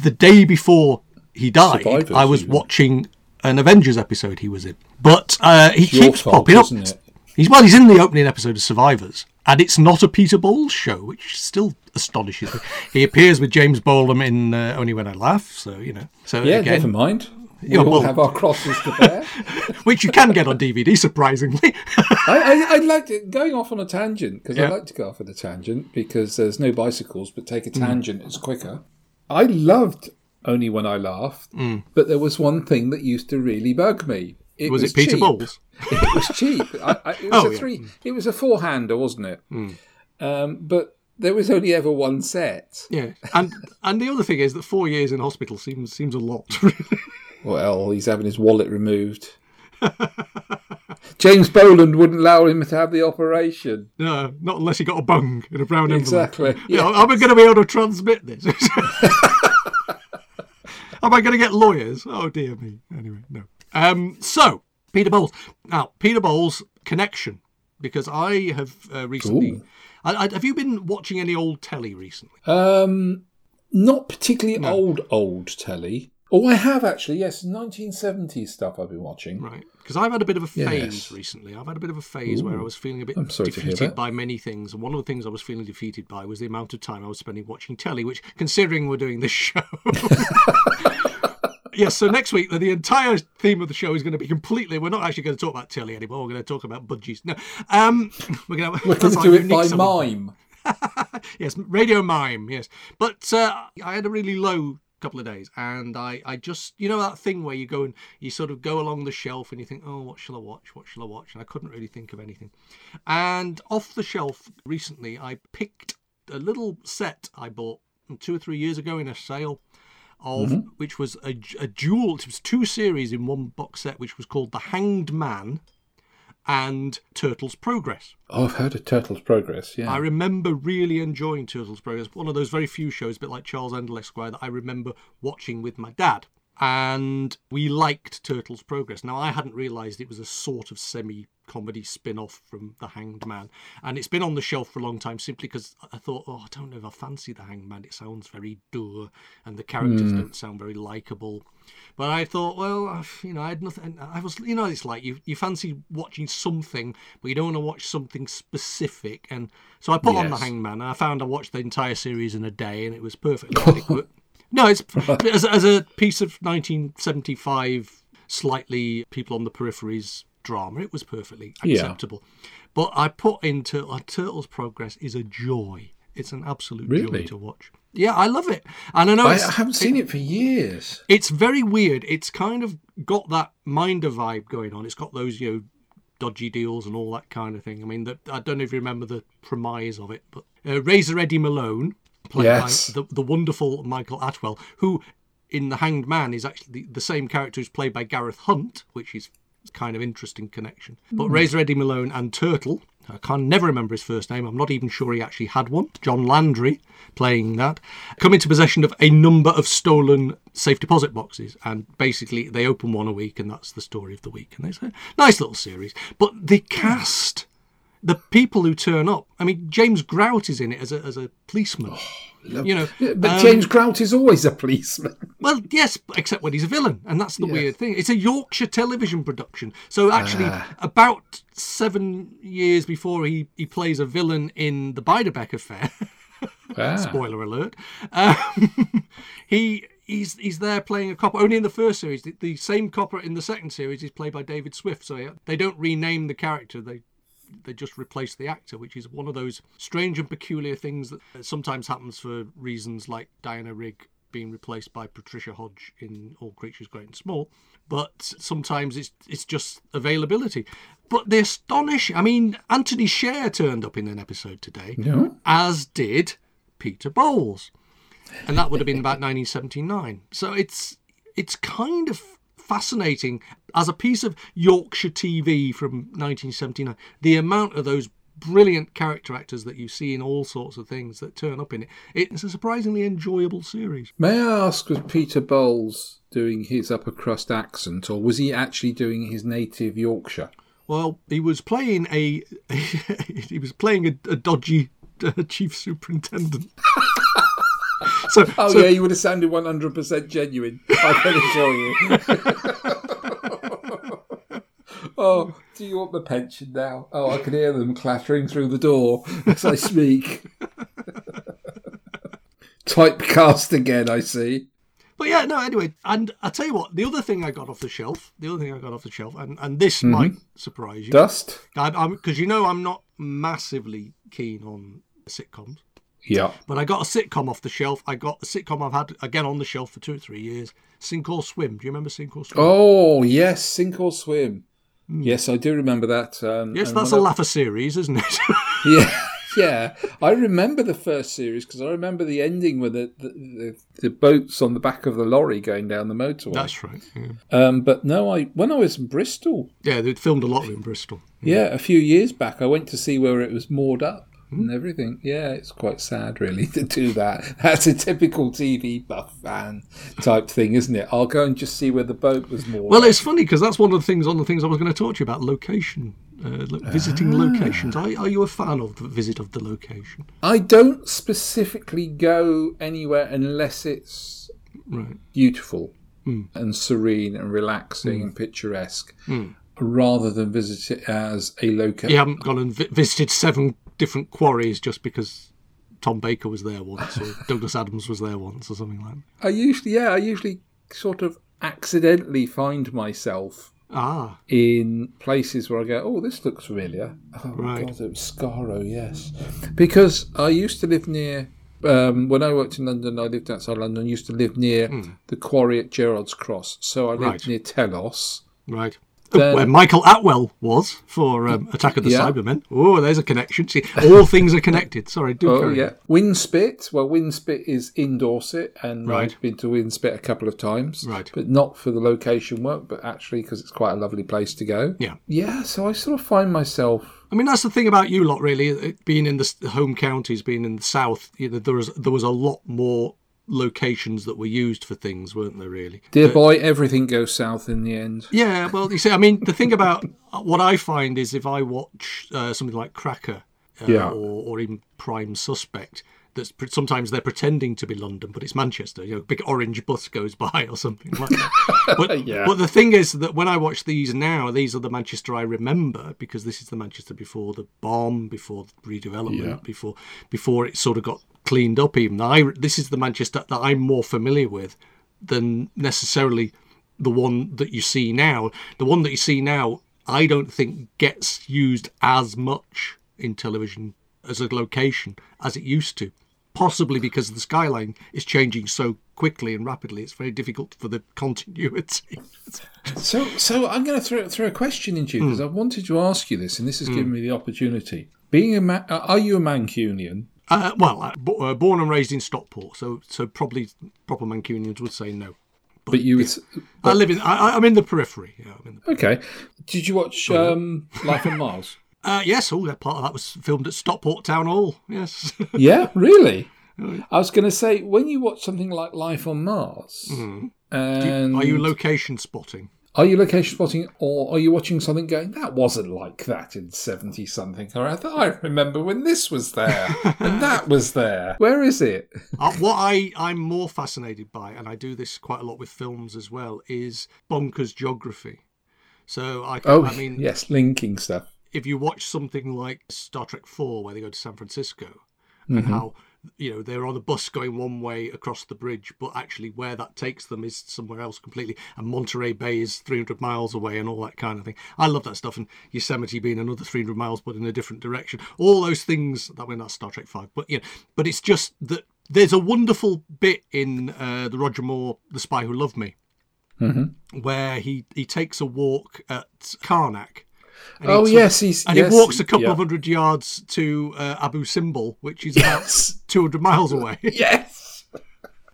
[SPEAKER 3] the day before he died,
[SPEAKER 4] Survivors,
[SPEAKER 3] I was
[SPEAKER 4] even.
[SPEAKER 3] watching an Avengers episode he was in, but uh, he keeps
[SPEAKER 4] fault,
[SPEAKER 3] popping up.
[SPEAKER 4] isn't it?
[SPEAKER 3] He's well, he's in the opening episode of Survivors, and it's not a Peter Bowles show, which still astonishes me. he appears with James Bolam in uh, Only When I Laugh, so you know. So
[SPEAKER 4] Yeah,
[SPEAKER 3] again,
[SPEAKER 4] never mind. We
[SPEAKER 3] Yeah,
[SPEAKER 4] all
[SPEAKER 3] well-
[SPEAKER 4] have our crosses to bear. [laughs]
[SPEAKER 3] which you can get on DVD, surprisingly.
[SPEAKER 4] I, I, I'd like to going off on a tangent because I like to go off on a tangent because there's no bicycles, but take a
[SPEAKER 3] Mm.
[SPEAKER 4] tangent it's quicker. I loved only when I laughed, but there was one thing that used to really bug me. It
[SPEAKER 3] Mm. was,
[SPEAKER 4] was
[SPEAKER 3] it Peter
[SPEAKER 4] cheap.
[SPEAKER 3] Bowles? [laughs]
[SPEAKER 4] It was cheap. I, I, it was
[SPEAKER 3] Oh,
[SPEAKER 4] a
[SPEAKER 3] yeah. Hmm.
[SPEAKER 4] It was a four hander, wasn't it? Um, but there was only ever one set.
[SPEAKER 3] Yeah, and and the other thing is that four years in hospital seems seems a lot. [laughs] really.
[SPEAKER 4] Well, he's having his wallet removed. [laughs] James Bolam wouldn't allow him to have the operation.
[SPEAKER 3] no, not unless he got a bung in a brown envelope.
[SPEAKER 4] Exactly.
[SPEAKER 3] Yeah, am I going to be able to transmit this? Am I going to get lawyers? Oh dear me. Anyway, no. Um, so Peter Bowles. Now Peter Bowles connection because I have uh, recently. I, I, have you been watching any old telly recently?
[SPEAKER 4] Um, not particularly old, old telly. Oh, I have actually. Yes, 1970s stuff I've been watching.
[SPEAKER 3] Right, because I've had a bit of a phase
[SPEAKER 4] Yes.
[SPEAKER 3] recently. I've had a bit of a phase where I was feeling a bit
[SPEAKER 4] I'm sorry to hear
[SPEAKER 3] defeated by many things, and one of the things I was feeling defeated by was the amount of time I was spending watching telly. Which, considering we're doing this show, [laughs] yes. So next week, the entire theme of the show is going to be completely. We're not actually going to talk about telly anymore. We're going to talk about budgies. No, um, we're going to
[SPEAKER 4] We're going [laughs] to do it by mime. [laughs]
[SPEAKER 3] yes, radio mime, yes. But uh, I had a really low couple of days, and I, I just, you know, that thing where you go and you sort of go along the shelf and you think, oh, what shall I watch? What shall I watch? And I couldn't really think of anything. And off the shelf recently, I picked a little set I bought two or three years ago in a sale. Of mm-hmm. which was a, a dual, it was two series in one box set, which was called The Hanged Man and Turtles Progress.
[SPEAKER 4] Oh, I've heard of Turtles Progress. Yeah.
[SPEAKER 3] I remember really enjoying Turtles Progress. One of those very few shows, a bit like Charles Endell Esquire, that I remember watching with my dad. And we liked Turtles Progress. Now, I hadn't realised it was a sort of semi comedy spin off from The Hanged Man. And it's been on the shelf for a long time simply because I thought, oh, I don't know if I fancy The Hanged Man. It sounds very dour and the characters hmm. don't sound very likeable. But I thought, well, I've- you know, I had nothing. I was, you know, it's like you you fancy watching something, but you don't want to watch something specific. And so I put on the
[SPEAKER 4] Yes.
[SPEAKER 3] Hangman. And I found I watched the entire series in a day, and it was perfectly [laughs] adequate. No, it's as, as a piece of 1975, slightly people on the peripheries drama. It was perfectly
[SPEAKER 4] Yeah.
[SPEAKER 3] acceptable. But I put into uh, Turtles Progress is a joy. It's an absolute joy to watch. Yeah, I love it, and I know
[SPEAKER 4] I, I haven't seen it for years.
[SPEAKER 3] it's very weird. It's kind of got that minder vibe going on. It's got those, you know, dodgy deals and all that kind of thing. I mean, the, I don't know if you remember the premise of it, but uh, Razor Eddie Malone, played
[SPEAKER 4] Yes.
[SPEAKER 3] by the, the wonderful Michael Attwell, who in The Hanged Man is actually the, the same character who's played by Gareth Hunt, which is kind of interesting connection. Hmm. But Razor Eddie Malone and Turtle, I can never remember his first name. I'm not even sure he actually had one. John Landry playing that, come into possession of a number of stolen safe deposit boxes, and basically they open one a week, and that's the story of the week. And it's a nice little series. But the cast, the people who turn up. I mean, James Grout is in it as a as a policeman. you know,
[SPEAKER 4] But
[SPEAKER 3] um,
[SPEAKER 4] James Grout is always a policeman. [laughs]
[SPEAKER 3] well, yes, except when he's a villain, and that's the weird thing. It's a Yorkshire television production. So actually,
[SPEAKER 4] Ah.
[SPEAKER 3] about seven years before he, he plays a villain in the Beiderbecke affair, [laughs]
[SPEAKER 4] Ah.
[SPEAKER 3] spoiler alert, um, [laughs] he he's he's there playing a copper. Only in the first series, the, the same copper in the second series is played by David Swift. So they don't rename the character; they they just replace the actor, which is one of those strange and peculiar things that sometimes happens for reasons like Diana Rigg being replaced by Patricia Hodge in All Creatures Great and Small. But sometimes it's it's just availability. But the astonishing, I mean, Anthony Sher turned up in an episode today,
[SPEAKER 4] No?
[SPEAKER 3] as did Peter Bowles, and that would have been about 1979. So it's it's kind of fascinating as a piece of Yorkshire TV from 1979. The amount of those brilliant character actors that you see in all sorts of things that turn up in it. It's a surprisingly enjoyable series.
[SPEAKER 4] May I ask, was Peter Bowles doing his upper crust accent, or was he actually doing his native Yorkshire?
[SPEAKER 3] Well, he was playing a [laughs] he was playing a, a dodgy uh, chief superintendent. [laughs] [laughs] so,
[SPEAKER 4] Oh
[SPEAKER 3] so
[SPEAKER 4] yeah, you would have sounded one hundred percent genuine. I can assure you. [laughs] oh, do you want the pension now? Oh, I can hear them clattering through the door as I speak. [laughs] Typecast again, I see.
[SPEAKER 3] But yeah, no, anyway, and I tell you what, the other thing I got off the shelf, the other thing I got off the shelf, and, and this mm-hmm. might surprise you,
[SPEAKER 4] Dust.
[SPEAKER 3] because you know I'm not massively keen on sitcoms,
[SPEAKER 4] Yeah.
[SPEAKER 3] but I got a sitcom off the shelf. I got a sitcom I've had again on the shelf for two or three years, Sink or Swim. Do you remember Sink or Swim?
[SPEAKER 4] Oh yes, sink or swim. Yes, I do remember that. Um,
[SPEAKER 3] yes, that's a
[SPEAKER 4] I-
[SPEAKER 3] laugher series, isn't it? [laughs]
[SPEAKER 4] Yeah, [laughs] yeah. I remember the first series because I remember the ending with the, the, the, the boats on the back of the lorry going down the motorway.
[SPEAKER 3] that's right. Yeah.
[SPEAKER 4] Um, but no, I when I was in Bristol,
[SPEAKER 3] yeah, they'd filmed a lot in Bristol.
[SPEAKER 4] yeah, a few years back, I went to see where it was moored up Mm-hmm. and everything. Yeah, it's quite sad, really, [laughs] to do that. That's a typical TV buff fan type thing, isn't it? I'll go and just see where the boat was moored.
[SPEAKER 3] Well, it's funny because that's one of the things on the things I was going to talk to you about location, uh, lo- visiting ah. locations. Are, are you a fan of the visit of the location?
[SPEAKER 4] I don't specifically go anywhere unless it's
[SPEAKER 3] Right.
[SPEAKER 4] beautiful mm. and serene and relaxing mm. and picturesque, mm. rather than visit it as a location.
[SPEAKER 3] You haven't gone and vi- visited seven different quarries just because Tom Baker was there once or [laughs] Douglas Adams was there once or something like that.
[SPEAKER 4] I usually, yeah, I usually sort of accidentally find myself
[SPEAKER 3] Ah,
[SPEAKER 4] in places where I go, oh, this looks familiar. Oh,
[SPEAKER 3] Right.
[SPEAKER 4] God, it was Skaro, yes. Because I used to live near, um, when I worked in London, I lived outside London, I used to live near the quarry at Gerrard's Cross. So I lived.
[SPEAKER 3] Right.
[SPEAKER 4] near Telos.
[SPEAKER 3] right.
[SPEAKER 4] Then-
[SPEAKER 3] Where Michael Attwell was for um, Attack of the
[SPEAKER 4] Yeah.
[SPEAKER 3] Cybermen. Oh, there's a connection. See, all things are connected. Sorry, do
[SPEAKER 4] Oh,
[SPEAKER 3] carry
[SPEAKER 4] yeah.
[SPEAKER 3] on.
[SPEAKER 4] Winspit. Well, Winspit is in Dorset, and
[SPEAKER 3] Right.
[SPEAKER 4] I've been to Winspit a couple of times.
[SPEAKER 3] Right.
[SPEAKER 4] But not for the location work, but actually because it's quite a lovely place to go.
[SPEAKER 3] Yeah.
[SPEAKER 4] Yeah, so I sort of find myself.
[SPEAKER 3] I mean, that's the thing about you lot, really. Being in the the home counties, being in the south, you know, there was there was a lot more locations that were used for things, weren't there? Really.
[SPEAKER 4] Dear boy, everything goes south in the end.
[SPEAKER 3] Yeah, well, you see, I mean, the thing about [laughs] what I find is if I watch uh, something like Cracker, uh,
[SPEAKER 4] Yeah.
[SPEAKER 3] or, or even Prime Suspect, that's sometimes they're pretending to be London, but it's Manchester. You know, big orange bus goes by or something like that. [laughs] But,
[SPEAKER 4] Yeah.
[SPEAKER 3] but the thing is that when I watch these now, these are the Manchester I remember because this is the Manchester before the bomb, before the redevelopment,
[SPEAKER 4] Yeah.
[SPEAKER 3] before before it sort of got cleaned up. Even I, this is the Manchester that I'm more familiar with than necessarily the one that you see now. The one that you see now, I don't think gets used as much in television as a location as it used to. Possibly because the skyline is changing so quickly and rapidly, it's very difficult for the continuity.
[SPEAKER 4] So, so I'm going to throw, throw a question into you because I wanted to ask you this, and this has given me the opportunity. Being a Ma- uh, are you a Mancunian?
[SPEAKER 3] Uh, well, uh, bo- uh, born and raised in Stockport, so so probably proper Mancunians would say no.
[SPEAKER 4] But you would.
[SPEAKER 3] I live in. I, I'm in the periphery. Yeah, I'm in the,
[SPEAKER 4] Okay. Did you watch um, Life on Mars?
[SPEAKER 3] Uh, yes, all that part of that was filmed at Stockport Town Hall. Yes. [laughs]
[SPEAKER 4] Yeah, really. I was going to say when you watch something like Life on Mars, and
[SPEAKER 3] Are you location spotting?
[SPEAKER 4] are you location spotting, or are you watching something going that wasn't like that in seventy something? Or I thought I remember when this was there and [laughs] that was there. Where is it?
[SPEAKER 3] Uh, what I, I'm more fascinated by, and I do this quite a lot with films as well, is bonkers geography. So I, can,
[SPEAKER 4] Oh,
[SPEAKER 3] I mean,
[SPEAKER 4] yes, linking stuff.
[SPEAKER 3] If you watch something like Star Trek Four, where they go to San Francisco,
[SPEAKER 4] Mm-hmm.
[SPEAKER 3] and how you know they're on a bus going one way across the bridge, but actually where that takes them is somewhere else completely. And Monterey Bay is 300 miles away, and all that kind of thing. I love that stuff. And Yosemite being another 300 miles, but in a different direction. All those things. That mean that's Star Trek Five, but you know, but it's just that there's a wonderful bit in uh, the Roger Moore, The Spy Who Loved Me, where he he takes a walk at Karnak. And
[SPEAKER 4] Oh
[SPEAKER 3] he-
[SPEAKER 4] yes, he's
[SPEAKER 3] and
[SPEAKER 4] yes,
[SPEAKER 3] he walks a couple
[SPEAKER 4] yeah.
[SPEAKER 3] of hundred yards to uh, Abu Simbel, which is about
[SPEAKER 4] Yes.
[SPEAKER 3] 200 miles away, [laughs]
[SPEAKER 4] Yes.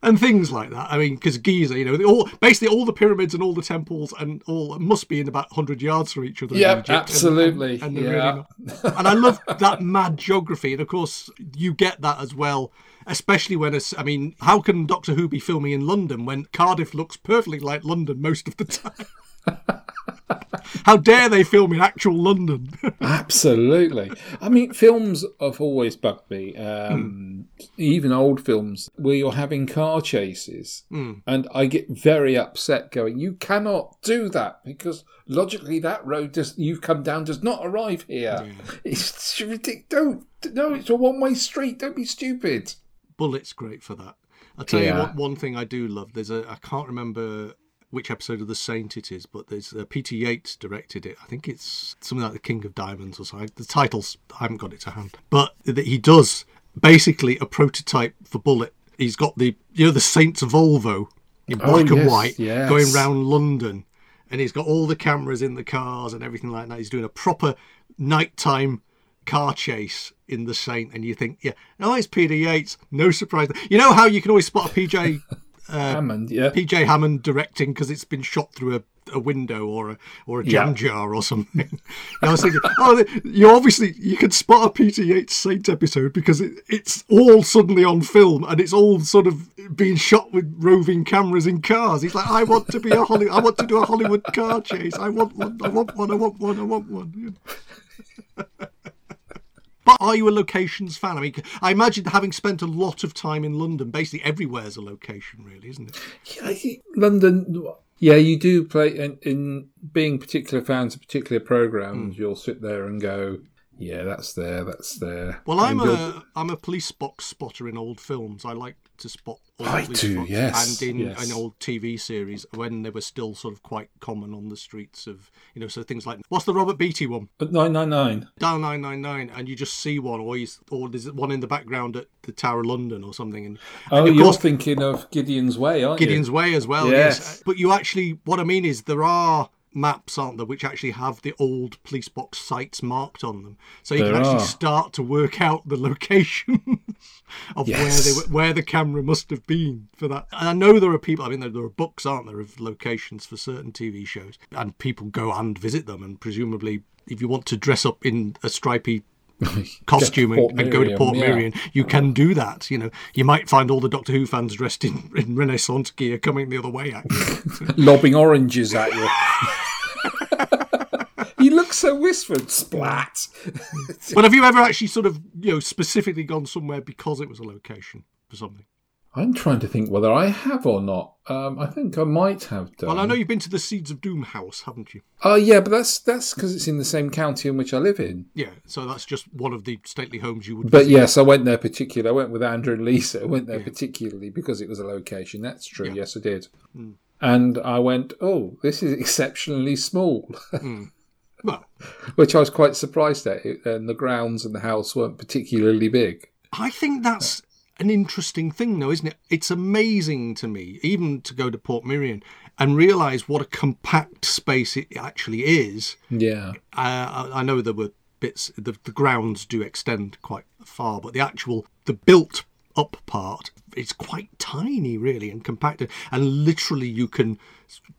[SPEAKER 3] and things like that. I mean, because Giza, you know, all basically all the pyramids and all the temples and all must be in about 100 yards from each other.
[SPEAKER 4] Yeah,
[SPEAKER 3] Egypt, and-
[SPEAKER 4] absolutely.
[SPEAKER 3] And, and
[SPEAKER 4] Yeah.
[SPEAKER 3] really and I love that mad geography, and of course you get that as well. Especially when it's, I mean, how can Doctor Who be filming in London when Cardiff looks perfectly like London most of the time? [laughs] [laughs] how dare they film in actual London? [laughs]
[SPEAKER 4] Absolutely. I mean, films have always bugged me. Um, Even old films where you're having car chases, and I get very upset. Going, you cannot do that because logically that road does you've come down does not arrive here. It's ridiculous. Don't no, it's a one way street. Don't be stupid.
[SPEAKER 3] Bullitt's great for that. I'll tell you what, one thing I do love. There's a I can't remember which episode of The Saint it is, but there's uh, Peter Yates directed it. I think it's something like The King of Diamonds or something. The titles I haven't got it to hand, but that he does basically a prototype for Bullitt. He's got the you know the Saint's Volvo in
[SPEAKER 4] Oh,
[SPEAKER 3] black and
[SPEAKER 4] yes,
[SPEAKER 3] white
[SPEAKER 4] yes.
[SPEAKER 3] going round London, and he's got all the cameras in the cars and everything like that. He's doing a proper nighttime car chase in the Saint, and you think, yeah, no, it's Peter Yates. No surprise. You know how you can always spot a PJ Uh,
[SPEAKER 4] Hammond, yeah.
[SPEAKER 3] PJ Hammond directing because it's been shot through a, a window or a or a jam
[SPEAKER 4] Yeah.
[SPEAKER 3] jar or something. [laughs] I was thinking, oh, you obviously you can spot a Yates Saint episode because it, it's all suddenly on film and it's all sort of being shot with roving cameras in cars. He's like, I want to be a Hollywood, I want to do a Hollywood car chase. I want one. I want one. I want one. I want one. [laughs] But are you a locations fan? I mean, I imagine having spent a lot of time in London, basically everywhere's a location, really, isn't it?
[SPEAKER 4] Yeah, I think London. Yeah, you do play in, in being particular fans of particular programs. Hmm. You'll sit there and go, "Yeah, that's there, that's there."
[SPEAKER 3] Well, I'm a I'm a police box spotter in old films. I like to spot
[SPEAKER 4] I do,
[SPEAKER 3] box.
[SPEAKER 4] yes,
[SPEAKER 3] and in
[SPEAKER 4] yes.
[SPEAKER 3] an old TV series when they were still sort of quite common on the streets of you know so things like what's the Robert Beatty one
[SPEAKER 4] nine nine nine.
[SPEAKER 3] Dial nine nine nine and you just see one or you, or there's one in the background at the Tower of London or something and,
[SPEAKER 4] Oh,
[SPEAKER 3] and of
[SPEAKER 4] you're
[SPEAKER 3] course
[SPEAKER 4] thinking of Gideon's Way, aren't
[SPEAKER 3] Gideon's
[SPEAKER 4] you?
[SPEAKER 3] Way as well. Yes.
[SPEAKER 4] Yes.
[SPEAKER 3] But you actually, what I mean is, there are maps, aren't there, which actually have the old police box sites marked on them, so you
[SPEAKER 4] There
[SPEAKER 3] can actually
[SPEAKER 4] are.
[SPEAKER 3] start to work out the locations [laughs] of where they were, where the camera must have been for that. And I know there are people. I mean, there, there are books, aren't there, of locations for certain TV shows, and people go and visit them, and presumably. If you want to dress up in a stripy [laughs] costume and, and go to Port
[SPEAKER 4] yeah.
[SPEAKER 3] Miriam, you can do that. You know, you might find all the Doctor Who fans dressed in, in Renaissance gear coming the other way you. [laughs]
[SPEAKER 4] Lobbing oranges at you. You look so wistful. Splat. [laughs]
[SPEAKER 3] but have you ever actually sort of, you know, specifically gone somewhere because it was a location for something?
[SPEAKER 4] I'm trying to think whether I have or not. Um, I think I might have done.
[SPEAKER 3] Well, I know you've been to the Seeds of Doom house, haven't you?
[SPEAKER 4] Oh yeah, but that's that's because it's in the same county in which I live in.
[SPEAKER 3] Yeah, so that's just one of the stately homes you would
[SPEAKER 4] But
[SPEAKER 3] visit.
[SPEAKER 4] yes, I went there particularly. I went with Andrew and Lisa. I went there particularly because it was a location. That's true. Yes, I did. And I went, oh, this is [laughs] exceptionally small,
[SPEAKER 3] Well, [laughs]
[SPEAKER 4] which I was quite surprised at. And the grounds and the house weren't particularly big.
[SPEAKER 3] I think that's an interesting thing, though, isn't it? It's amazing to me, even to go to Portmeirion and realise what a compact space it actually is.
[SPEAKER 4] Yeah.
[SPEAKER 3] Uh, I I know there were bits, the, the grounds do extend quite far, but the actual, the built up part, it's quite tiny, really, and compacted. And literally, you can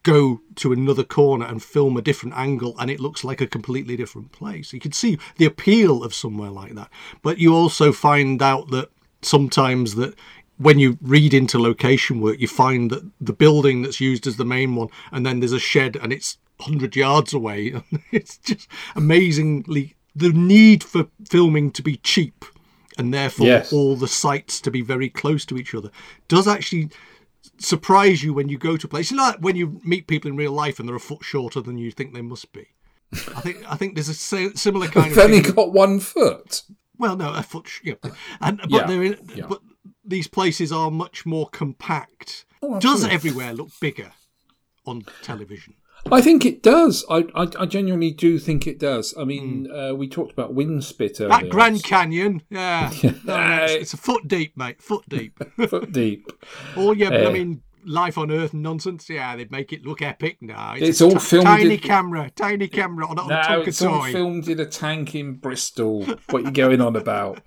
[SPEAKER 3] go to another corner and film a different angle, and it looks like a completely different place. You can see the appeal of somewhere like that. But you also find out that sometimes that when you read into location work, you find that the building that's used as the main one, and then there's a shed, and it's 100 yards away. [laughs] it's just amazingly the need for filming to be cheap and therefore
[SPEAKER 4] Yes.
[SPEAKER 3] all the sites to be very close to each other does actually surprise you when you go to a place. You know, like when you meet people in real life and they're a foot shorter than you think they must be. I think I think there's a similar kind of
[SPEAKER 4] They've only got one foot.
[SPEAKER 3] Well, no, a foot. sh- Yeah, [laughs] and but
[SPEAKER 4] Yeah,
[SPEAKER 3] they're in,
[SPEAKER 4] yeah.
[SPEAKER 3] but these places are much more compact.
[SPEAKER 4] Oh,
[SPEAKER 3] Does everywhere look bigger on television?
[SPEAKER 4] I think it does. I, I, I genuinely do think it does. I mean, uh, we talked about Winspit earlier.
[SPEAKER 3] That Grand Canyon, yeah, [laughs] no, it's, it's a foot deep, mate. Foot deep. [laughs]
[SPEAKER 4] foot deep. [laughs]
[SPEAKER 3] All your, I
[SPEAKER 4] Uh,
[SPEAKER 3] mean, life on Earth nonsense. Yeah, they'd make it look epic. No, it's,
[SPEAKER 4] It's all
[SPEAKER 3] ti-
[SPEAKER 4] filmed
[SPEAKER 3] tiny
[SPEAKER 4] in-
[SPEAKER 3] camera, tiny camera on, on
[SPEAKER 4] No, it's all filmed in a tank in Bristol. What you going on about?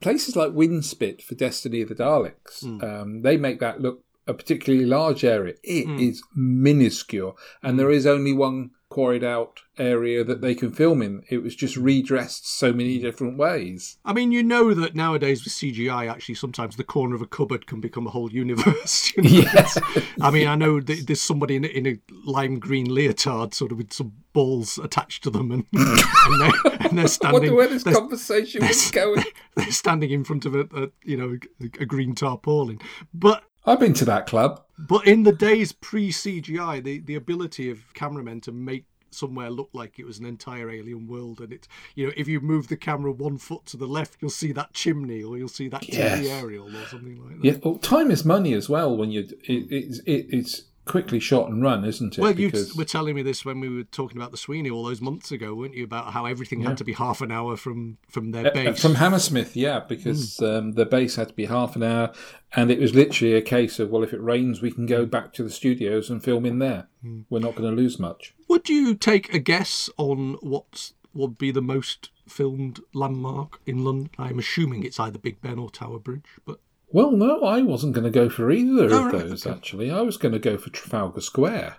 [SPEAKER 4] Places like Winspit for Destiny of the Daleks,
[SPEAKER 3] Hmm.
[SPEAKER 4] um, they make that look a particularly large area. It is
[SPEAKER 3] Hmm.
[SPEAKER 4] minuscule, and there is only one quarried out area that they can film in. It was just redressed so many different ways.
[SPEAKER 3] I mean, you know that nowadays with CGI, actually, sometimes the corner of a cupboard can become a whole [laughs] universe. you know?
[SPEAKER 4] Yes. [laughs]
[SPEAKER 3] I mean, I know th- there's somebody in a, in a lime green leotard, sort of with some balls attached to them, and, [laughs] and, they're, and they're
[SPEAKER 4] I
[SPEAKER 3] standing.
[SPEAKER 4] wonder where this conversation was going.
[SPEAKER 3] they're standing in front of a, a you know a, a green tarpaulin, but.
[SPEAKER 4] I've been to that club.
[SPEAKER 3] But in the days pre CGI, the, the ability of cameramen to make somewhere look like it was an entire alien world, and it's you know if you move the camera one foot to the left, you'll see that chimney, or you'll see that TV aerial, or something like that.
[SPEAKER 4] Yeah, well, time is money as well when you it, it's it, it's quickly shot and run, isn't it?
[SPEAKER 3] Well, you
[SPEAKER 4] Because-
[SPEAKER 3] were telling me this when we were talking about the Sweeney all those months ago, weren't you? About how everything had to be half an hour from from their
[SPEAKER 4] Uh,
[SPEAKER 3] base.
[SPEAKER 4] From Hammersmith, yeah, because um, the base had to be half an hour, and it was literally a case of well, if it rains, we can go back to the studios and film in there. We're not going to lose much.
[SPEAKER 3] Would you take a guess on what would be the most filmed landmark in London? I'm assuming it's either Big Ben or Tower Bridge, but
[SPEAKER 4] Well, no, I wasn't going to go for either
[SPEAKER 3] Oh,
[SPEAKER 4] of those.
[SPEAKER 3] okay.
[SPEAKER 4] Actually, I was going to go for Trafalgar Square.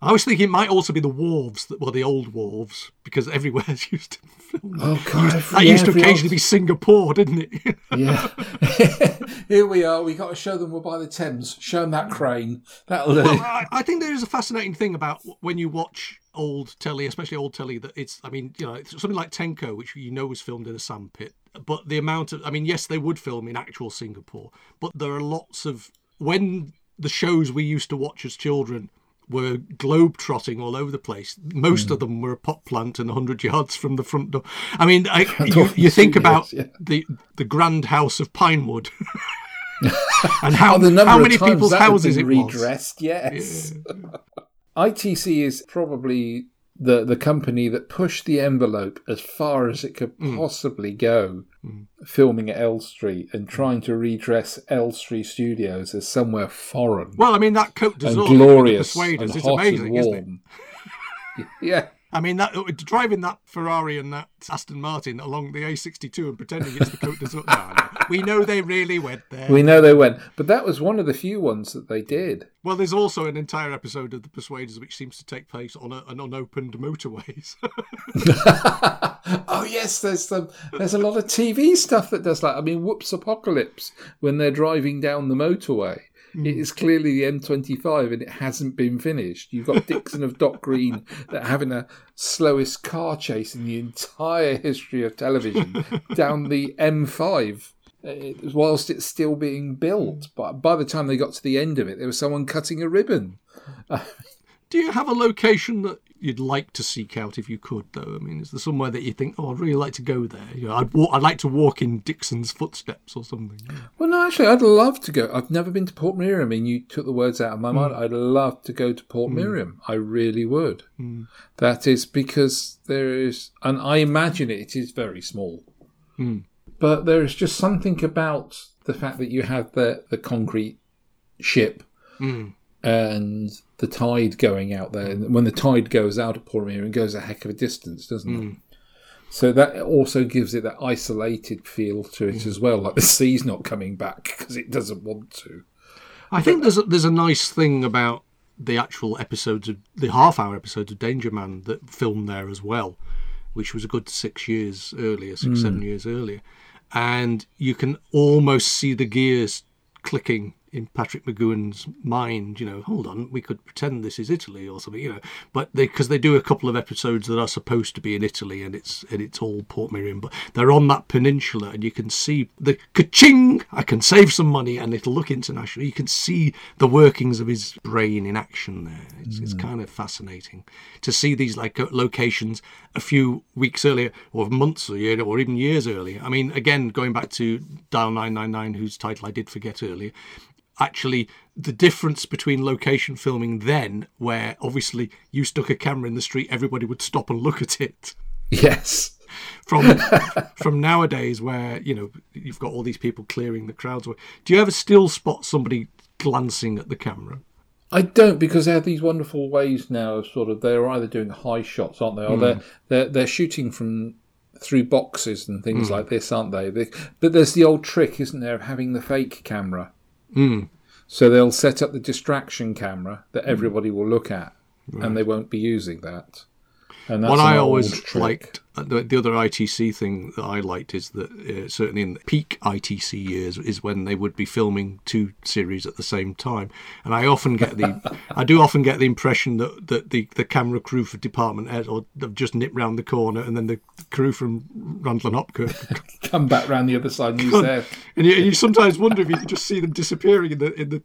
[SPEAKER 3] I was thinking it might also be the wharves, that were the old wharves, because everywhere [laughs] used to film.
[SPEAKER 4] Oh God,
[SPEAKER 3] That used to occasionally be Singapore, didn't it? [laughs]
[SPEAKER 4] Yeah. [laughs] Here we are. We got to show them we're by the Thames. Show them that crane. That'll do.
[SPEAKER 3] I, I think there is a fascinating thing about when you watch old telly, especially old telly, that it's, I mean, you know, something like Tenko, which you know was filmed in a sandpit, but the amount of, I mean, yes, they would film in actual Singapore, but there are lots of, when the shows we used to watch as children were globe trotting all over the place. Most
[SPEAKER 4] Hmm.
[SPEAKER 3] of them were a pot plant and 100 [laughs] yards from the front door. I mean, I, [laughs] you, you think about
[SPEAKER 4] yeah.
[SPEAKER 3] the, the grand house of Pinewood [laughs] and how,
[SPEAKER 4] Oh, the number
[SPEAKER 3] how many people's houses it
[SPEAKER 4] been
[SPEAKER 3] was.
[SPEAKER 4] redressed, yes. ITC is probably the the company that pushed the envelope as far as it could
[SPEAKER 3] Mm.
[SPEAKER 4] possibly filming at Elstree and trying to redress Elstree Studios as somewhere foreign
[SPEAKER 3] Well, I mean that Cote
[SPEAKER 4] and
[SPEAKER 3] d'Azur,
[SPEAKER 4] glorious
[SPEAKER 3] the Persuaders,
[SPEAKER 4] and
[SPEAKER 3] it's amazing, isn't it? [laughs]
[SPEAKER 4] yeah.
[SPEAKER 3] I mean, that driving that Ferrari and that Aston Martin along the A62 and pretending it's the Cote d'Azur. No. We know they really went there.
[SPEAKER 4] We know they went, but that was one of the few ones that they did.
[SPEAKER 3] Well, there's also an entire episode of the Persuaders which seems to take place on a, an unopened motorways. [laughs]
[SPEAKER 4] oh yes, there's some, there's a lot of TV stuff that does that. I mean, Whoops Apocalypse when they're driving down the motorway. It hmm. is clearly the M25 and it hasn't been finished. You've got Dixon of Dock Green [laughs] that having a slowest car chase in the entire history of television [laughs] down the M5 uh, whilst it's still being built. But by the time they got to the end of it, there was someone cutting a ribbon. [laughs]
[SPEAKER 3] Do you have a location that you'd like to seek out if you could, though? I mean, is there somewhere that you think, oh, I'd really like to go there? You know, I'd, I'd like to walk in Dixon's footsteps or something.
[SPEAKER 4] Well, no, actually, I'd love to go. I've never been to Portmeirion. I mean, you took the words out of my hmm. mind. I'd love to go to Port hmm. Miriam. I really would. Hmm. That is because there is, and I imagine it, it is very small. But there is just something about the fact that you have the, the concrete ship hmm. and the tide going out there. And when the tide goes out of Portmeirion, it goes a heck of a distance, doesn't it? Hmm. So that also gives it that isolated feel to it hmm. as well, like the sea's not coming back [laughs] because it doesn't want to.
[SPEAKER 3] I think there's a, there's a nice thing about the actual episodes of the half hour episodes of Danger Man that filmed there as well, which was a good six years earlier, six seven years earlier, and you can almost see the gears clicking in Patrick McGoohan's mind, you know, hold on, we could pretend this is Italy or something, you know. But they because they do a couple of episodes that are supposed to be in Italy and it's and it's all Portmeirion, but they're on that peninsula and you can see the ka-ching. I can save some money and it'll look international. You can see the workings of his brain in action there. It's, it's kind of fascinating to see these like uh, locations a few weeks earlier or months or year or even years earlier. I mean, again, going back to Dial 999, whose title I did forget earlier, actually the difference between location filming then, where obviously you stuck a camera in the street, everybody would stop and look at it,
[SPEAKER 4] Yes.
[SPEAKER 3] from [laughs] from nowadays where you know you've got all these people clearing the crowds away. Do you ever still spot somebody glancing at the camera?
[SPEAKER 4] I don't because they have these wonderful ways now of sort of they're either doing high shots, aren't they, or they're hmm. they're they're shooting from through boxes and things hmm. like this, aren't they? they? But there's the old trick, isn't there, of having the fake camera.
[SPEAKER 3] Mm.
[SPEAKER 4] So they'll set up the distraction camera that everybody will look at, and they won't be using that. And that's
[SPEAKER 3] what I always
[SPEAKER 4] trick.
[SPEAKER 3] liked, the, the other ITC thing that I liked is that uh, certainly in the peak ITC years is when they would be filming two series at the same time, and I often get the, [laughs] I do often get the impression that, that the, the camera crew for Department S or have just nipped round the corner, and then the crew from Randall and Hopkirk, [laughs]
[SPEAKER 4] come back round the other side and use their
[SPEAKER 3] and you, and you sometimes wonder if you can just see them disappearing in the in the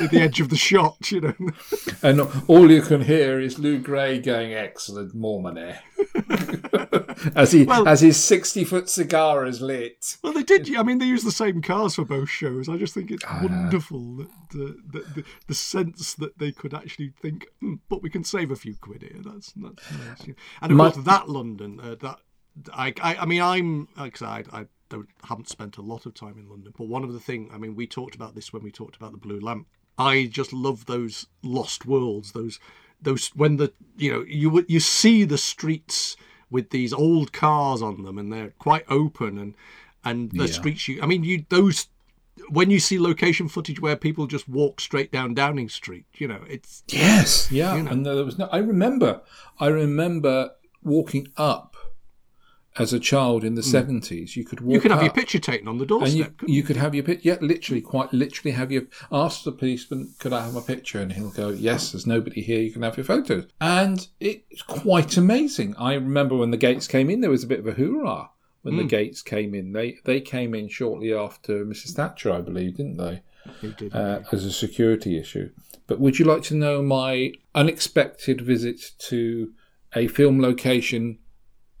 [SPEAKER 3] at the edge of the shot, you know. [laughs]
[SPEAKER 4] And all you can hear is Lew Grade going, "Excellent, more money," [laughs] as he
[SPEAKER 3] Well-
[SPEAKER 4] as his sixty-foot cigar is lit.
[SPEAKER 3] Well, they did. I mean, they use the same cars for both shows. I just think it's
[SPEAKER 4] Ah.
[SPEAKER 3] wonderful that the, the, the the sense that they could actually think, "Hmm, but we can save a few quid here. That's that's nice. And of
[SPEAKER 4] My-
[SPEAKER 3] course, that London, uh, that I, I I mean, I'm like I I, I don't haven't spent a lot of time in London, but one of the thing, I mean, we talked about this when we talked about the Blue Lamp. I just love those lost worlds. Those those when the you know you you see the streets with these old cars on them and they're quite open and and the
[SPEAKER 4] Yeah.
[SPEAKER 3] streets you I mean you those when you see location footage where people just walk straight down Downing Street, you know, it's
[SPEAKER 4] Yes, yeah,
[SPEAKER 3] You know.
[SPEAKER 4] and there was no. I remember, I remember walking up as a child in the seventies. You could walk.
[SPEAKER 3] You can have your picture taken on the
[SPEAKER 4] And
[SPEAKER 3] doorstep.
[SPEAKER 4] you,
[SPEAKER 3] couldn't
[SPEAKER 4] you could have your picture, yeah, literally, quite literally have your, ask the policeman, could I have my picture? And he'll go, yes, there's nobody here, you can have your photos. And it's quite amazing. I remember when the gates came in, there was a bit of a hoorah when
[SPEAKER 3] Hmm.
[SPEAKER 4] the gates came in. They they came in shortly after Mrs. Thatcher, I believe, didn't they?
[SPEAKER 3] you did.
[SPEAKER 4] uh, as a security issue. But would you like to know my unexpected visit to a film location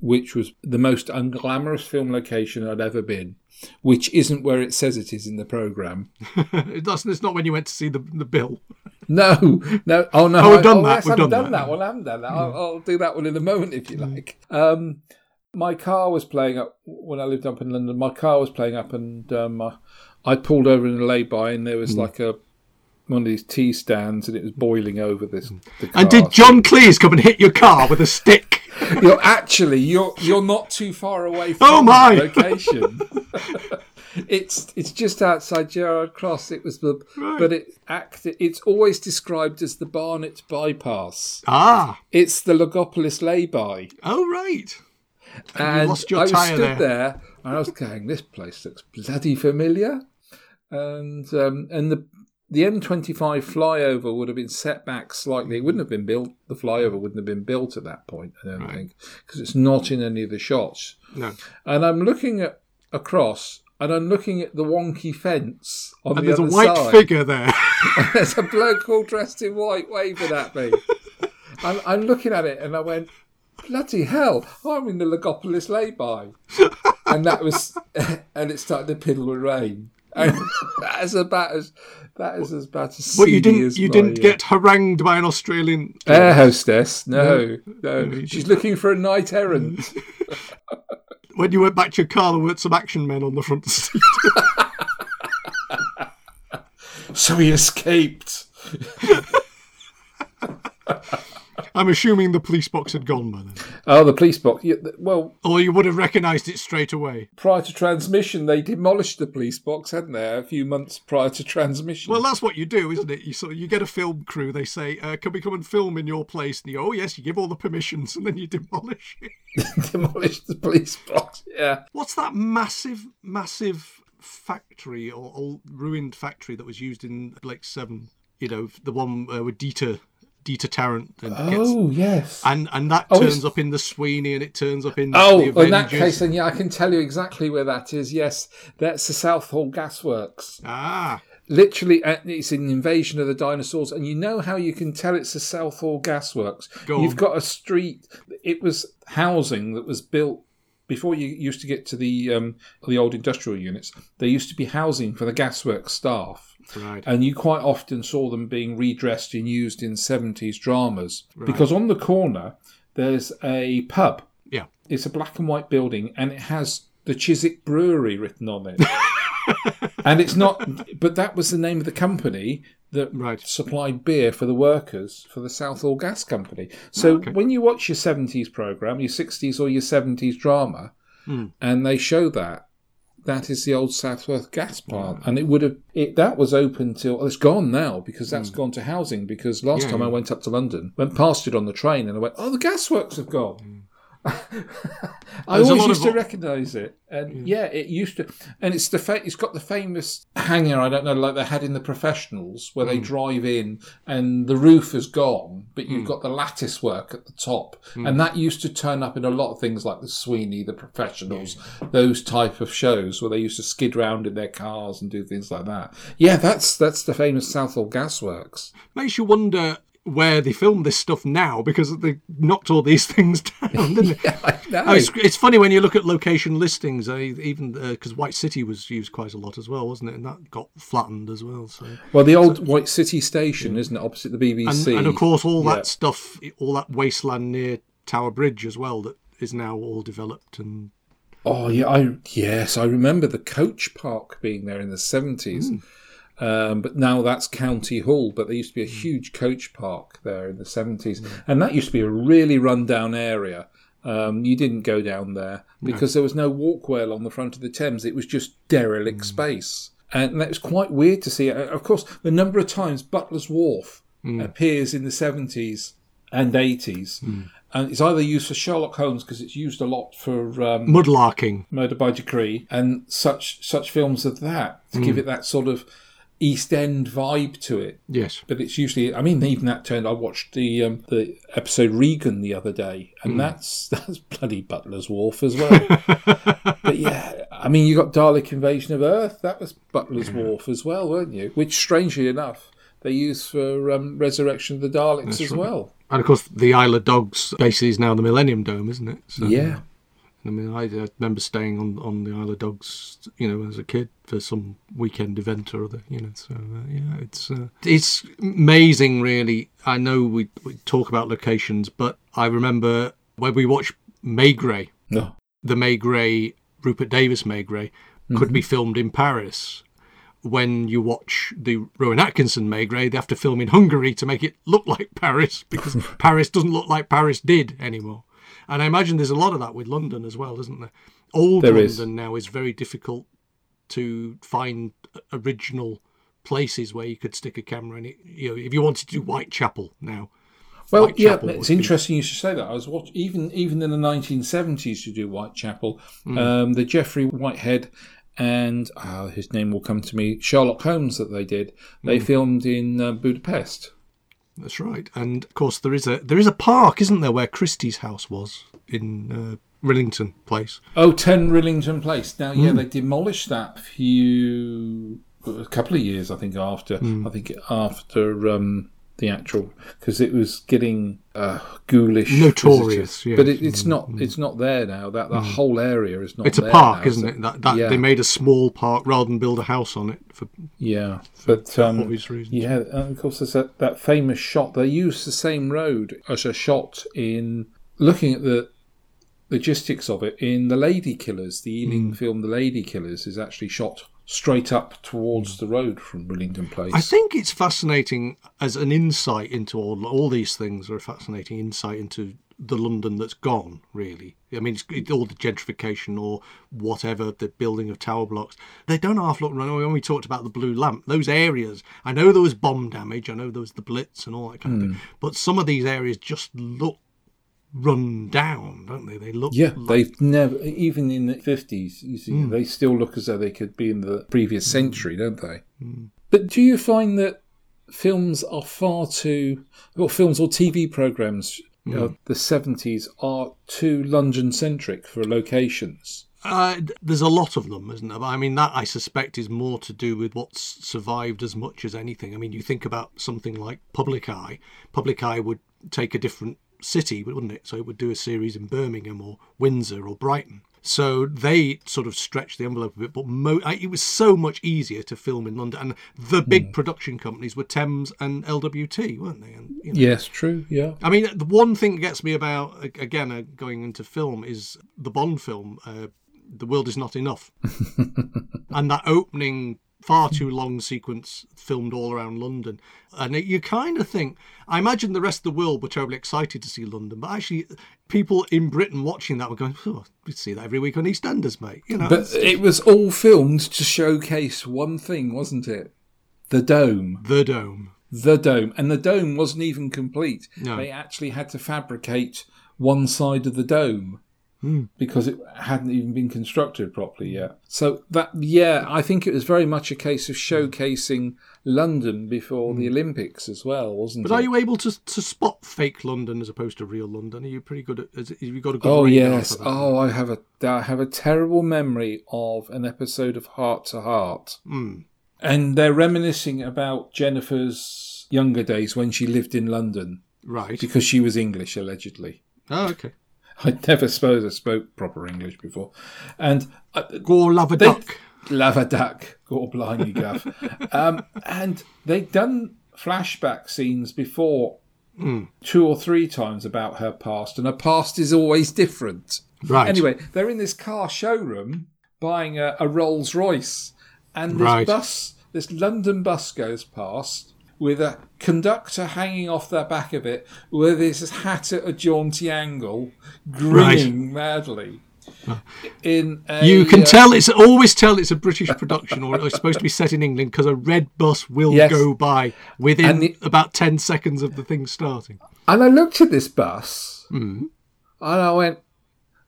[SPEAKER 4] which was the most unglamorous film location I'd ever been, which isn't where it says it is in the programme? [laughs]
[SPEAKER 3] it doesn't, it's not when you went to see the the bill.
[SPEAKER 4] No, no. Oh, no.
[SPEAKER 3] Oh, we've
[SPEAKER 4] I-
[SPEAKER 3] done
[SPEAKER 4] oh,
[SPEAKER 3] that,
[SPEAKER 4] Yes,
[SPEAKER 3] we've done
[SPEAKER 4] done,
[SPEAKER 3] that.
[SPEAKER 4] that. Well, I haven't done that. I'll, I'll do that one in a moment if you like. Um, my car was playing up when I lived up in London. My car was playing up, and um, I, I pulled over in a lay-by, and there was like a one of these tea stands, and it was boiling over this. The car.
[SPEAKER 3] And did John Cleese come and hit your car with a stick? [laughs]
[SPEAKER 4] You're actually you're you're not too far away from
[SPEAKER 3] Oh, my!
[SPEAKER 4] location. [laughs] it's it's just outside Gerrard's Cross. It was the but it act it's always described as the Barnet bypass.
[SPEAKER 3] Ah,
[SPEAKER 4] It's the Logopolis lay-by.
[SPEAKER 3] oh right.
[SPEAKER 4] And
[SPEAKER 3] lost your
[SPEAKER 4] I was stood
[SPEAKER 3] there.
[SPEAKER 4] there. and I was going, this place looks bloody familiar. And um, and the the M25 flyover would have been set back slightly. It wouldn't have been built. The flyover wouldn't have been built at that point. I don't
[SPEAKER 3] Right.
[SPEAKER 4] think because it's not in any of the shots.
[SPEAKER 3] No,
[SPEAKER 4] And I'm looking at across, and I'm looking at the wonky fence on
[SPEAKER 3] and
[SPEAKER 4] the
[SPEAKER 3] there's a white figure there. [laughs]
[SPEAKER 4] There's a bloke all dressed in white waving at me. [laughs] I'm, I'm looking at it and I went, bloody hell, I'm in the Logopolis lay-by. [laughs] and that was, and it started to piddle with rain. That is about as, that is as bad as
[SPEAKER 3] But you didn't you
[SPEAKER 4] my,
[SPEAKER 3] didn't
[SPEAKER 4] uh,
[SPEAKER 3] get harangued by an Australian.
[SPEAKER 4] air hostess. No, no,
[SPEAKER 3] No,
[SPEAKER 4] she's looking for a knight errant. [laughs]
[SPEAKER 3] When you went back to your car, there were some action men on the front seat. [laughs]
[SPEAKER 4] so he escaped. [laughs]
[SPEAKER 3] I'm assuming the police box had gone by then,
[SPEAKER 4] Oh, the police box. Yeah, well,
[SPEAKER 3] or you would have recognised it straight away.
[SPEAKER 4] prior to transmission, they demolished the police box, hadn't they? A few months prior to transmission.
[SPEAKER 3] Well, that's what you do, isn't it? You sort of you get a film crew. They say, uh, "Can we come and film in your place?" And you go, "Oh yes." You give all the permissions, and then you [laughs] demolish it. [laughs]
[SPEAKER 4] demolish the police box. Yeah.
[SPEAKER 3] What's that massive, massive factory or old ruined factory that was used in Blake Seven. You know, the one uh, with Deeta Deeta Tarrant and gets
[SPEAKER 4] Oh yes.
[SPEAKER 3] and and that
[SPEAKER 4] Oh,
[SPEAKER 3] turns
[SPEAKER 4] it's-
[SPEAKER 3] up in the Sweeney and it turns up in
[SPEAKER 4] Oh,
[SPEAKER 3] the Avengers.
[SPEAKER 4] Oh in that case, then yeah, I can tell you exactly where that is. Yes, that's the Southall Gasworks.
[SPEAKER 3] ah,
[SPEAKER 4] Literally, uh, it's an invasion of the dinosaurs, and you know how you can tell it's the Southall Gasworks.
[SPEAKER 3] Go
[SPEAKER 4] You've
[SPEAKER 3] on.
[SPEAKER 4] got a street. It was housing that was built before you used to get to the um, the old industrial units. There used to be housing for the gasworks staff.
[SPEAKER 3] Right.
[SPEAKER 4] and you quite often saw them being redressed and used in 70s dramas because on the corner there's a pub
[SPEAKER 3] Yeah.
[SPEAKER 4] it's a black and white building and it has the chiswick brewery written on it [laughs] and it's not but that was the name of the company that
[SPEAKER 3] Right.
[SPEAKER 4] supplied beer for the workers for the southall gas company so ah, when you watch your 70s program your 60s or your 70s drama hmm. and they show that that is the old Southall gas plant, and it would have it that was open till well, it's gone now because that's hmm. gone to housing. Because last
[SPEAKER 3] Yeah,
[SPEAKER 4] time I went up to London, went past it on the train, and I went, "Oh, the gasworks have gone." Hmm. [laughs] I
[SPEAKER 3] There's
[SPEAKER 4] always used
[SPEAKER 3] of-
[SPEAKER 4] to recognise it, and yeah, it used to, and it's the fa- it's got the famous hangar I don't know like they had in the professionals where they hmm. drive in and the roof is gone, but you've hmm. got the lattice work at the top, hmm. and that used to turn up in a lot of things like the Sweeney, the professionals, those type of shows where they used to skid round in their cars and do things like that. Yeah, that's that's the famous Southall Gasworks.
[SPEAKER 3] Makes you wonder where they film this stuff now because they knocked all these [laughs] things down, didn't they? [laughs]
[SPEAKER 4] I know.
[SPEAKER 3] Oh, it's, funny when you look at location listings, uh, even because White City was used quite a lot as well, wasn't it? And that got flattened as well. So,
[SPEAKER 4] well, the old White City station, isn't it, opposite the
[SPEAKER 3] and,
[SPEAKER 4] BBC?
[SPEAKER 3] and of course, all
[SPEAKER 4] Yeah.
[SPEAKER 3] that stuff, all that wasteland near Tower Bridge as well, that is now all developed and
[SPEAKER 4] Oh yeah, I yes, I remember the coach park being there in the seventies. Um, but now that's County Hall. But there used to be a huge coach park there in the seventies, and that used to be a really run-down area. Um, you didn't go down there because there was no walkway along the front of the Thames. It was just derelict space, and that was quite weird to see. Uh, Of course, the number of times Butler's Wharf appears in the seventies and eighties. And it's either used for Sherlock Holmes because it's used a lot for um,
[SPEAKER 3] mudlarking.
[SPEAKER 4] Murder by Decree and such such films as that to give it that sort of East End vibe to it.
[SPEAKER 3] Yes.
[SPEAKER 4] But it's usually, I mean, even that turned. I watched the um, the episode Regan the other day, and that's [laughs] that's bloody Butler's Wharf as well. [laughs] but yeah, I mean, you got Dalek Invasion of Earth. That was Butler's Wharf as well, weren't you? Which, strangely enough, they used for um, Resurrection of the Daleks as well.
[SPEAKER 3] And of course, the Isle of Dogs basically is now the Millennium Dome, isn't it? So,
[SPEAKER 4] Yeah.
[SPEAKER 3] I mean, I, I remember staying on, on the Isle of Dogs, you know, as a kid for some weekend event or other, you know. So uh, yeah, it's uh, it's amazing, really. I know we, we talk about locations, but I remember when we watched Maigret,
[SPEAKER 4] No.
[SPEAKER 3] the Maigret, Rupert Davies Maigret, could be filmed in Paris. When you watch the Rowan Atkinson Maigret, they have to film in Hungary to make it look like Paris because [laughs] Paris doesn't look like Paris did anymore. And I imagine there's a lot of that with London as well, isn't there? Old
[SPEAKER 4] There
[SPEAKER 3] London
[SPEAKER 4] is.
[SPEAKER 3] now is very difficult to find original places where you could stick a camera in it. You know, if you wanted to do Whitechapel now.
[SPEAKER 4] Well,
[SPEAKER 3] Whitechapel
[SPEAKER 4] yeah, it's
[SPEAKER 3] be-
[SPEAKER 4] interesting you should say that. I was watching even even in the 1970s to do Whitechapel,
[SPEAKER 3] Hmm.
[SPEAKER 4] um, the Geoffrey Whitehead and uh, his name will come to me, Sherlock Holmes that they did. They
[SPEAKER 3] Hmm.
[SPEAKER 4] filmed in uh, Budapest.
[SPEAKER 3] That's right. And of course, there is a there is a park, isn't there, where Christie's house was in uh, Rillington Place.
[SPEAKER 4] Oh, 10 Rillington Place. Now, yeah, they demolished that a few a couple of years, I think, after
[SPEAKER 3] Hmm.
[SPEAKER 4] I think after um, the actual because it was getting uh, ghoulish,
[SPEAKER 3] Notorious, yes.
[SPEAKER 4] But it, it's not. It's not there now. That the whole area is not.
[SPEAKER 3] It's a park,
[SPEAKER 4] now,
[SPEAKER 3] isn't
[SPEAKER 4] so-
[SPEAKER 3] it? That, that
[SPEAKER 4] yeah.
[SPEAKER 3] they made a small park rather than build a house on it for
[SPEAKER 4] Yeah, but um,
[SPEAKER 3] obvious reasons.
[SPEAKER 4] yeah, and of course there's that, that famous shot. They used the same road as a shot in looking at the logistics of it in The Lady Killers. The Ealing
[SPEAKER 3] Hmm.
[SPEAKER 4] film The Lady Killers is actually shot straight up towards the road from Rillington Place.
[SPEAKER 3] I think it's fascinating as an insight into all all these things are a fascinating insight into the London that's gone. Really, I mean, it's, it, all the gentrification or whatever, the building of tower blocks. They don't half look. When we talked about the blue lamp, those areas. I know there was bomb damage. I know there was the Blitz and all that kind of thing. Hmm. But some of these areas just look run down, don't they? They look
[SPEAKER 4] Yeah,
[SPEAKER 3] like-
[SPEAKER 4] they've never, even in the 50s, you see, hmm. they still look as though they could be in the previous hmm. century, don't they? Hmm. But do you find that films are far too, or films or TV programs of the 70s are too London centric for locations?
[SPEAKER 3] Uh, there's a lot of them, isn't there? But I mean, that I suspect is more to do with what's survived as much as anything. I mean, you think about something like Public Eye. Public Eye would take a different city, wouldn't it? So it would do a series in Birmingham or Windsor or Brighton. So they sort of stretched the envelope a bit, but mo- I- it was so much easier to film in London. And the big production companies were Thames and LWT, weren't they? And, you know,
[SPEAKER 4] Yes, true, yeah.
[SPEAKER 3] I mean, the one thing that gets me about again uh, going into film is the Bond film, uh, "The World Is Not Enough," [laughs] and that opening far too long sequence filmed all around London, and it, you kind of think. I imagine the rest of the world were terribly excited to see London, but actually, people in Britain watching that were going, "Oh, we see that every week on EastEnders, mate." You know,
[SPEAKER 4] But it was all filmed to showcase one thing, wasn't it? The dome.
[SPEAKER 3] the dome.
[SPEAKER 4] the dome, and the dome wasn't even complete.
[SPEAKER 3] No.
[SPEAKER 4] They actually had to fabricate one side of the dome because it hadn't even been constructed properly yet. So that, yeah, I think it was very much a case of showcasing London before the Olympics as well, wasn't
[SPEAKER 3] But
[SPEAKER 4] it?
[SPEAKER 3] But are you able to to spot fake London as opposed to real London? Are you pretty good at? Have you got a good?
[SPEAKER 4] Oh yes. Oh, I have a I have a terrible memory of an episode of Hart to Hart,
[SPEAKER 3] Hmm.
[SPEAKER 4] and they're reminiscing about Jennifer's younger days when she lived in London
[SPEAKER 3] right.
[SPEAKER 4] because she was English allegedly.
[SPEAKER 3] Oh, okay.
[SPEAKER 4] I never suppose I spoke proper English before. And uh,
[SPEAKER 3] Go love a
[SPEAKER 4] they,
[SPEAKER 3] duck.
[SPEAKER 4] lava duck, or blimey guff. [laughs] um, and they'd done flashback scenes before
[SPEAKER 3] Hmm.
[SPEAKER 4] two or three times about her past, and her past is always different.
[SPEAKER 3] Right.
[SPEAKER 4] Anyway, they're in this car showroom buying a, a Rolls Royce, and this
[SPEAKER 3] Right.
[SPEAKER 4] bus, this London bus goes past with a conductor hanging off the back of it with his hat at a jaunty angle, grinning madly. In a,
[SPEAKER 3] You can
[SPEAKER 4] uh,
[SPEAKER 3] tell it's always tell it's a British production or it's supposed to be set in England because a red bus will
[SPEAKER 4] Yes.
[SPEAKER 3] go by within
[SPEAKER 4] the-
[SPEAKER 3] about ten seconds of the thing starting.
[SPEAKER 4] And I looked at this bus
[SPEAKER 3] Hmm.
[SPEAKER 4] and I went,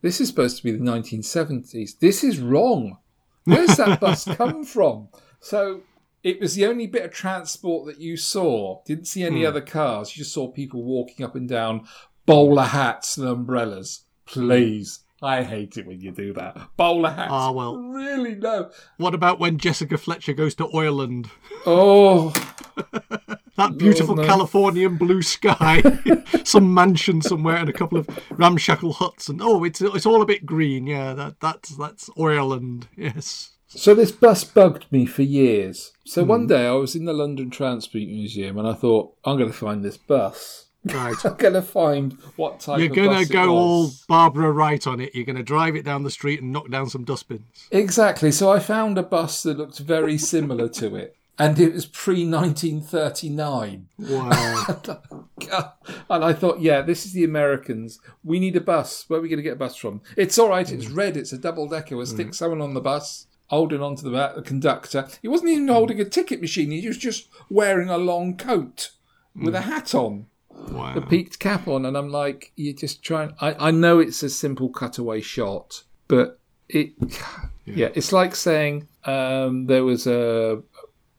[SPEAKER 4] this is supposed to be the 1970s. This is wrong. Where's that bus [laughs] come from? So it was the only bit of transport that you saw. Didn't see
[SPEAKER 3] Hmm.
[SPEAKER 4] any other cars. You just saw people walking up and down, bowler hats and umbrellas. Please. I hate it when you do that. Bowler hats.
[SPEAKER 3] Ah, well.
[SPEAKER 4] Really, no.
[SPEAKER 3] What about when Jessica Fletcher goes to Ireland?
[SPEAKER 4] Oh, [laughs]
[SPEAKER 3] That beautiful
[SPEAKER 4] no.
[SPEAKER 3] Californian blue sky, [laughs] some mansion somewhere, and a couple of ramshackle huts, and oh, it's it's all a bit green. Yeah, that that's that's Ireland. Yes.
[SPEAKER 4] So this bus bugged me for years. So one hmm. day I was in the London Transport Museum and I thought, I'm going to find this bus.
[SPEAKER 3] Right. [laughs]
[SPEAKER 4] I'm going to find what type
[SPEAKER 3] You're
[SPEAKER 4] bus it
[SPEAKER 3] go all. Barbara Wright on it. You're gonna drive it down the street and knock down some dustbins.
[SPEAKER 4] Exactly. So I found a bus that looked very similar to it. And it was pre 1939.
[SPEAKER 3] Wow. [laughs]
[SPEAKER 4] And I thought, yeah, this is the Americans. We need a bus. Where are we going to get a bus from? It's all right. It's hmm. red. It's a double decker. We'll stick hmm. someone on the bus, holding onto the back, the conductor. He wasn't even mm. holding a ticket machine. He was just wearing a long coat with a mm. hat on,
[SPEAKER 3] wow.
[SPEAKER 4] a peaked cap on. And I'm like, you're just trying. I, I know it's a simple cutaway shot, but it, yeah, it's like saying um, there was a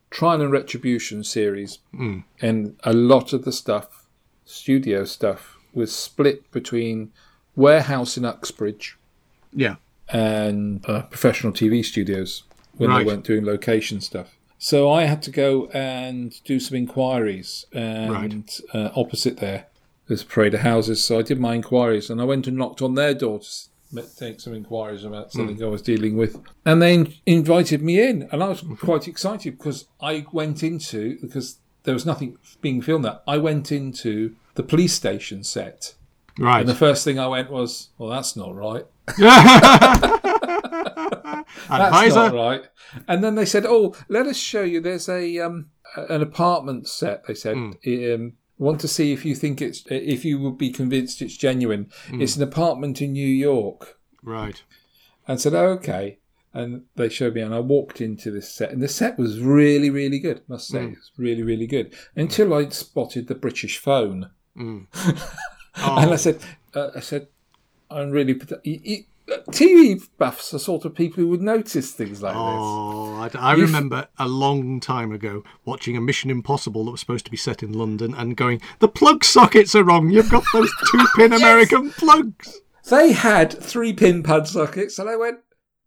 [SPEAKER 4] Trial and Retribution series, mm. and a lot of the stuff, studio stuff, was split between Warehouse in Uxbridge
[SPEAKER 3] Yeah.
[SPEAKER 4] And uh, professional TV studios when
[SPEAKER 3] Right.
[SPEAKER 4] they weren't doing location stuff. So I had to go and do some inquiries, and uh, opposite there, there's a parade of houses. So I did my inquiries, and I went and knocked on their door to take some inquiries about something I was dealing with, and they in- invited me in, and I was quite excited because I went into because there was nothing being filmed there. I went into the police station set,
[SPEAKER 3] Right.
[SPEAKER 4] and the first thing I went was, "Well, that's not right." [laughs] [laughs] That's not right. And then they said, "Oh, let us show you. There's a um, an apartment set." They said, um, "Want to see if you think it's if you would be convinced it's genuine? It's an apartment in New York."
[SPEAKER 3] Right.
[SPEAKER 4] And said, oh, "Okay." And they showed me, and I walked into this set, and the set was really, really good. Must say, it was really, really good. Until I spotted the British phone, [laughs] and I said, uh, I said, I'm really. pat- y- y- TV buffs are sort of people who would notice things like this.
[SPEAKER 3] Oh, I, I remember a long time ago watching a Mission Impossible that was supposed to be set in London and going, the plug sockets are wrong. You've got those two [laughs] pin American plugs.
[SPEAKER 4] They had three pin pad sockets, and I went,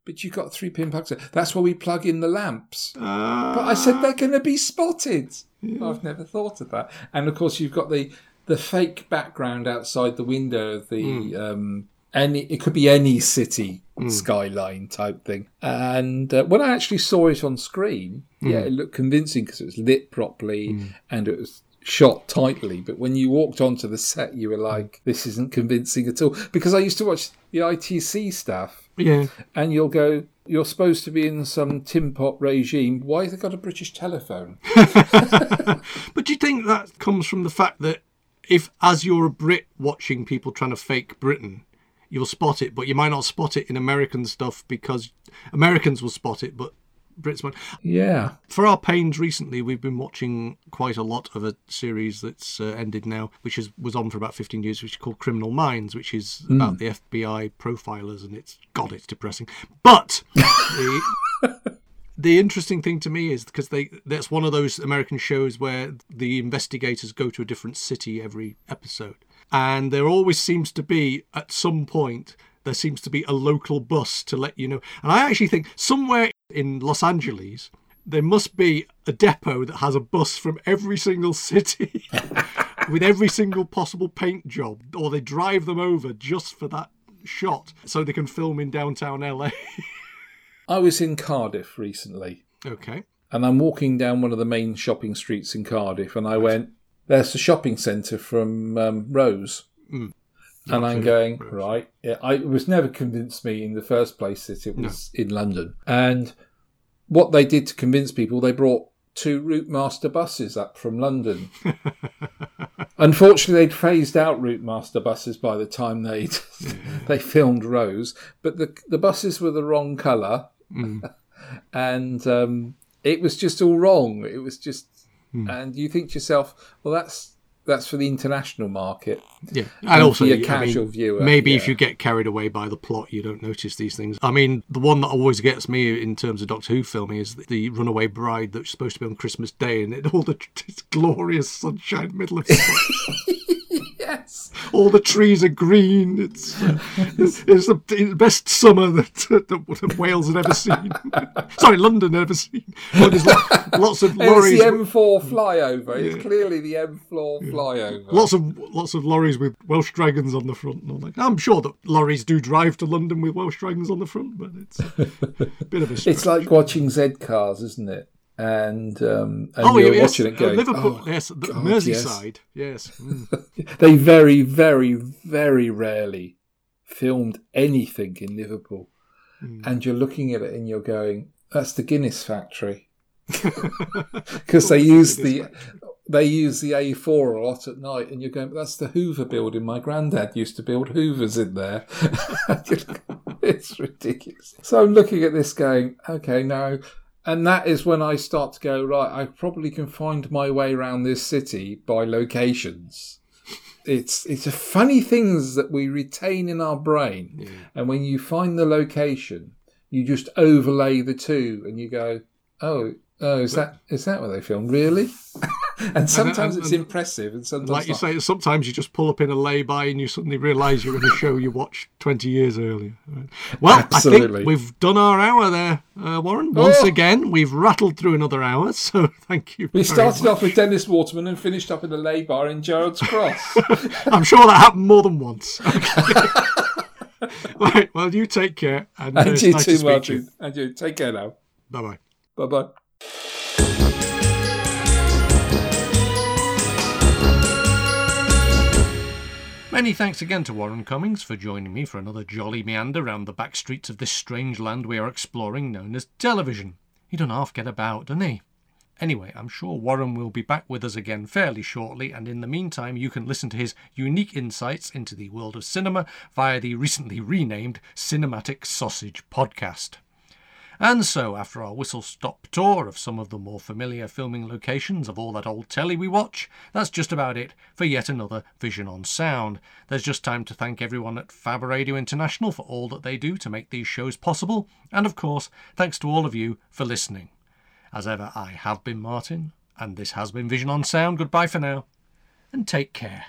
[SPEAKER 4] but you've got three pin plugs. That's where we plug in the lamps.
[SPEAKER 3] Uh,
[SPEAKER 4] But I said they're going to be spotted. I've never thought of that. And of course, you've got the the fake background outside the window of the hmm. um, any. It could be any city hmm. skyline type thing. And uh, when I actually saw it on screen, yeah, hmm. it looked convincing because it was lit properly and it was shot tightly. But when you walked onto the set, you were like, "This isn't convincing at all." Because I used to watch the ITC stuff
[SPEAKER 3] yeah.
[SPEAKER 4] and you'll go, you're supposed to be in some tin pot regime. Why have they got a British telephone? [laughs]
[SPEAKER 3] But do you think that comes from the fact that if, as you're a Brit watching people trying to fake Britain, you'll spot it, but you might not spot it in American stuff because Americans will spot it, but Brits might.
[SPEAKER 4] Yeah.
[SPEAKER 3] For our pains recently, we've been watching quite a lot of a series that's uh, ended now, which is, was on for about 15 years, which is called Criminal Minds, which is about the FBI profilers, and it's, God, it's depressing. But [laughs] the, the interesting thing to me is because they that's one of those American shows where the investigators go to a different city every episode, and there always seems to be at some point there seems to be a local bus to let you know. And I actually think somewhere in Los Angeles there must be a depot that has a bus from every single city [laughs] with every single possible paint job, or they drive them over just for that shot so they can film in downtown LA. [laughs]
[SPEAKER 4] I was in Cardiff recently
[SPEAKER 3] okay.
[SPEAKER 4] and I'm walking down one of the main shopping streets in Cardiff and I went, there's the shopping centre from um, Rose. And I'm going,
[SPEAKER 3] Rose.
[SPEAKER 4] right. Yeah, I, it was never convinced me in the first place that it was in London. And what they did to convince people, they brought two Route Master buses up from London. [laughs] Unfortunately, they'd phased out Route Master buses by the time they [laughs] they filmed Rose, but the the buses were the wrong colour, [laughs] and um, it was just all wrong. It was just, and you think to yourself, well, that's that's for the international market.
[SPEAKER 3] Yeah, and,
[SPEAKER 4] And
[SPEAKER 3] also
[SPEAKER 4] a
[SPEAKER 3] I mean,
[SPEAKER 4] casual viewer,
[SPEAKER 3] Maybe if you get carried away by the plot, you don't notice these things. I mean, the one that always gets me in terms of Doctor Who filming is the Runaway Bride that's supposed to be on Christmas Day, and it all the [laughs] glorious sunshine, middle of. [laughs]
[SPEAKER 4] Yes,
[SPEAKER 3] all the trees are green. It's uh, [laughs] it's, it's the it's the best summer that, that, that Wales had ever seen. [laughs] Sorry, London had ever seen. Well, there's lo- lots of [laughs]
[SPEAKER 4] and it's
[SPEAKER 3] lorries.
[SPEAKER 4] the M4 flyover. It's clearly the M4 flyover.
[SPEAKER 3] Lots of lots of lorries with Welsh dragons on the front and all that. I'm sure that lorries do drive to London with Welsh dragons on the front, but it's a bit of a stretch.
[SPEAKER 4] It's like watching Z cars, isn't it? And um, and
[SPEAKER 3] oh,
[SPEAKER 4] you're
[SPEAKER 3] yes,
[SPEAKER 4] watching it
[SPEAKER 3] uh, Liverpool,
[SPEAKER 4] "Oh,
[SPEAKER 3] yes, the
[SPEAKER 4] God,
[SPEAKER 3] Merseyside, yes. [laughs] mm.
[SPEAKER 4] They very, very, very rarely filmed anything in Liverpool.
[SPEAKER 3] Hmm.
[SPEAKER 4] And you're looking at it and you're going, that's the Guinness factory. [laughs] Because they use the they use the A4 a lot at night, and you're going, that's the Hoover building. My granddad used to build Hoovers in there. [laughs] it's ridiculous. So I'm looking at this going, okay, no. And that is when I start to go, right, I probably can find my way around this city by locations. It's it's a funny things that we retain in our brain. And when you find the location, you just overlay the two and you go, oh, oh, is that is that what they filmed? Really? [laughs] and sometimes
[SPEAKER 3] and-
[SPEAKER 4] it's
[SPEAKER 3] and-
[SPEAKER 4] impressive, and sometimes
[SPEAKER 3] Like you
[SPEAKER 4] not.
[SPEAKER 3] say, sometimes you just pull up in a lay-by and you suddenly realise you're in a show you watched 20 years earlier. Right. Well, I think we've done our hour there, uh, Warren. Once
[SPEAKER 4] Oh.
[SPEAKER 3] again, we've rattled through another hour, [laughs] so thank you.
[SPEAKER 4] We started
[SPEAKER 3] much.
[SPEAKER 4] off with Dennis Waterman and finished up in a lay bar in Gerrard's Cross. [laughs]
[SPEAKER 3] I'm sure that happened more than once. right, well, you take care. And, uh,
[SPEAKER 4] and
[SPEAKER 3] it's
[SPEAKER 4] you
[SPEAKER 3] nice to
[SPEAKER 4] too,
[SPEAKER 3] to
[SPEAKER 4] Martin. And you take care now.
[SPEAKER 3] Bye-bye.
[SPEAKER 4] Bye bye.
[SPEAKER 3] Many thanks again to Warren Cummings for joining me for another jolly meander round the back streets of this strange land we are exploring known as television. He don't half get about, doesn't he? Anyway, I'm sure Warren will be back with us again fairly shortly, and in the meantime, you can listen to his unique insights into the world of cinema via the recently renamed Cinematic Sausage Podcast. And so, after our whistle stop tour of some of the more familiar filming locations of all that old telly we watch, that's just about it for yet another Vision on Sound. There's just time to thank everyone at Fab Radio International for all that they do to make these shows possible, and of course, thanks to all of you for listening. As ever, I have been Martin, and this has been Vision on Sound. Goodbye for now, and take care.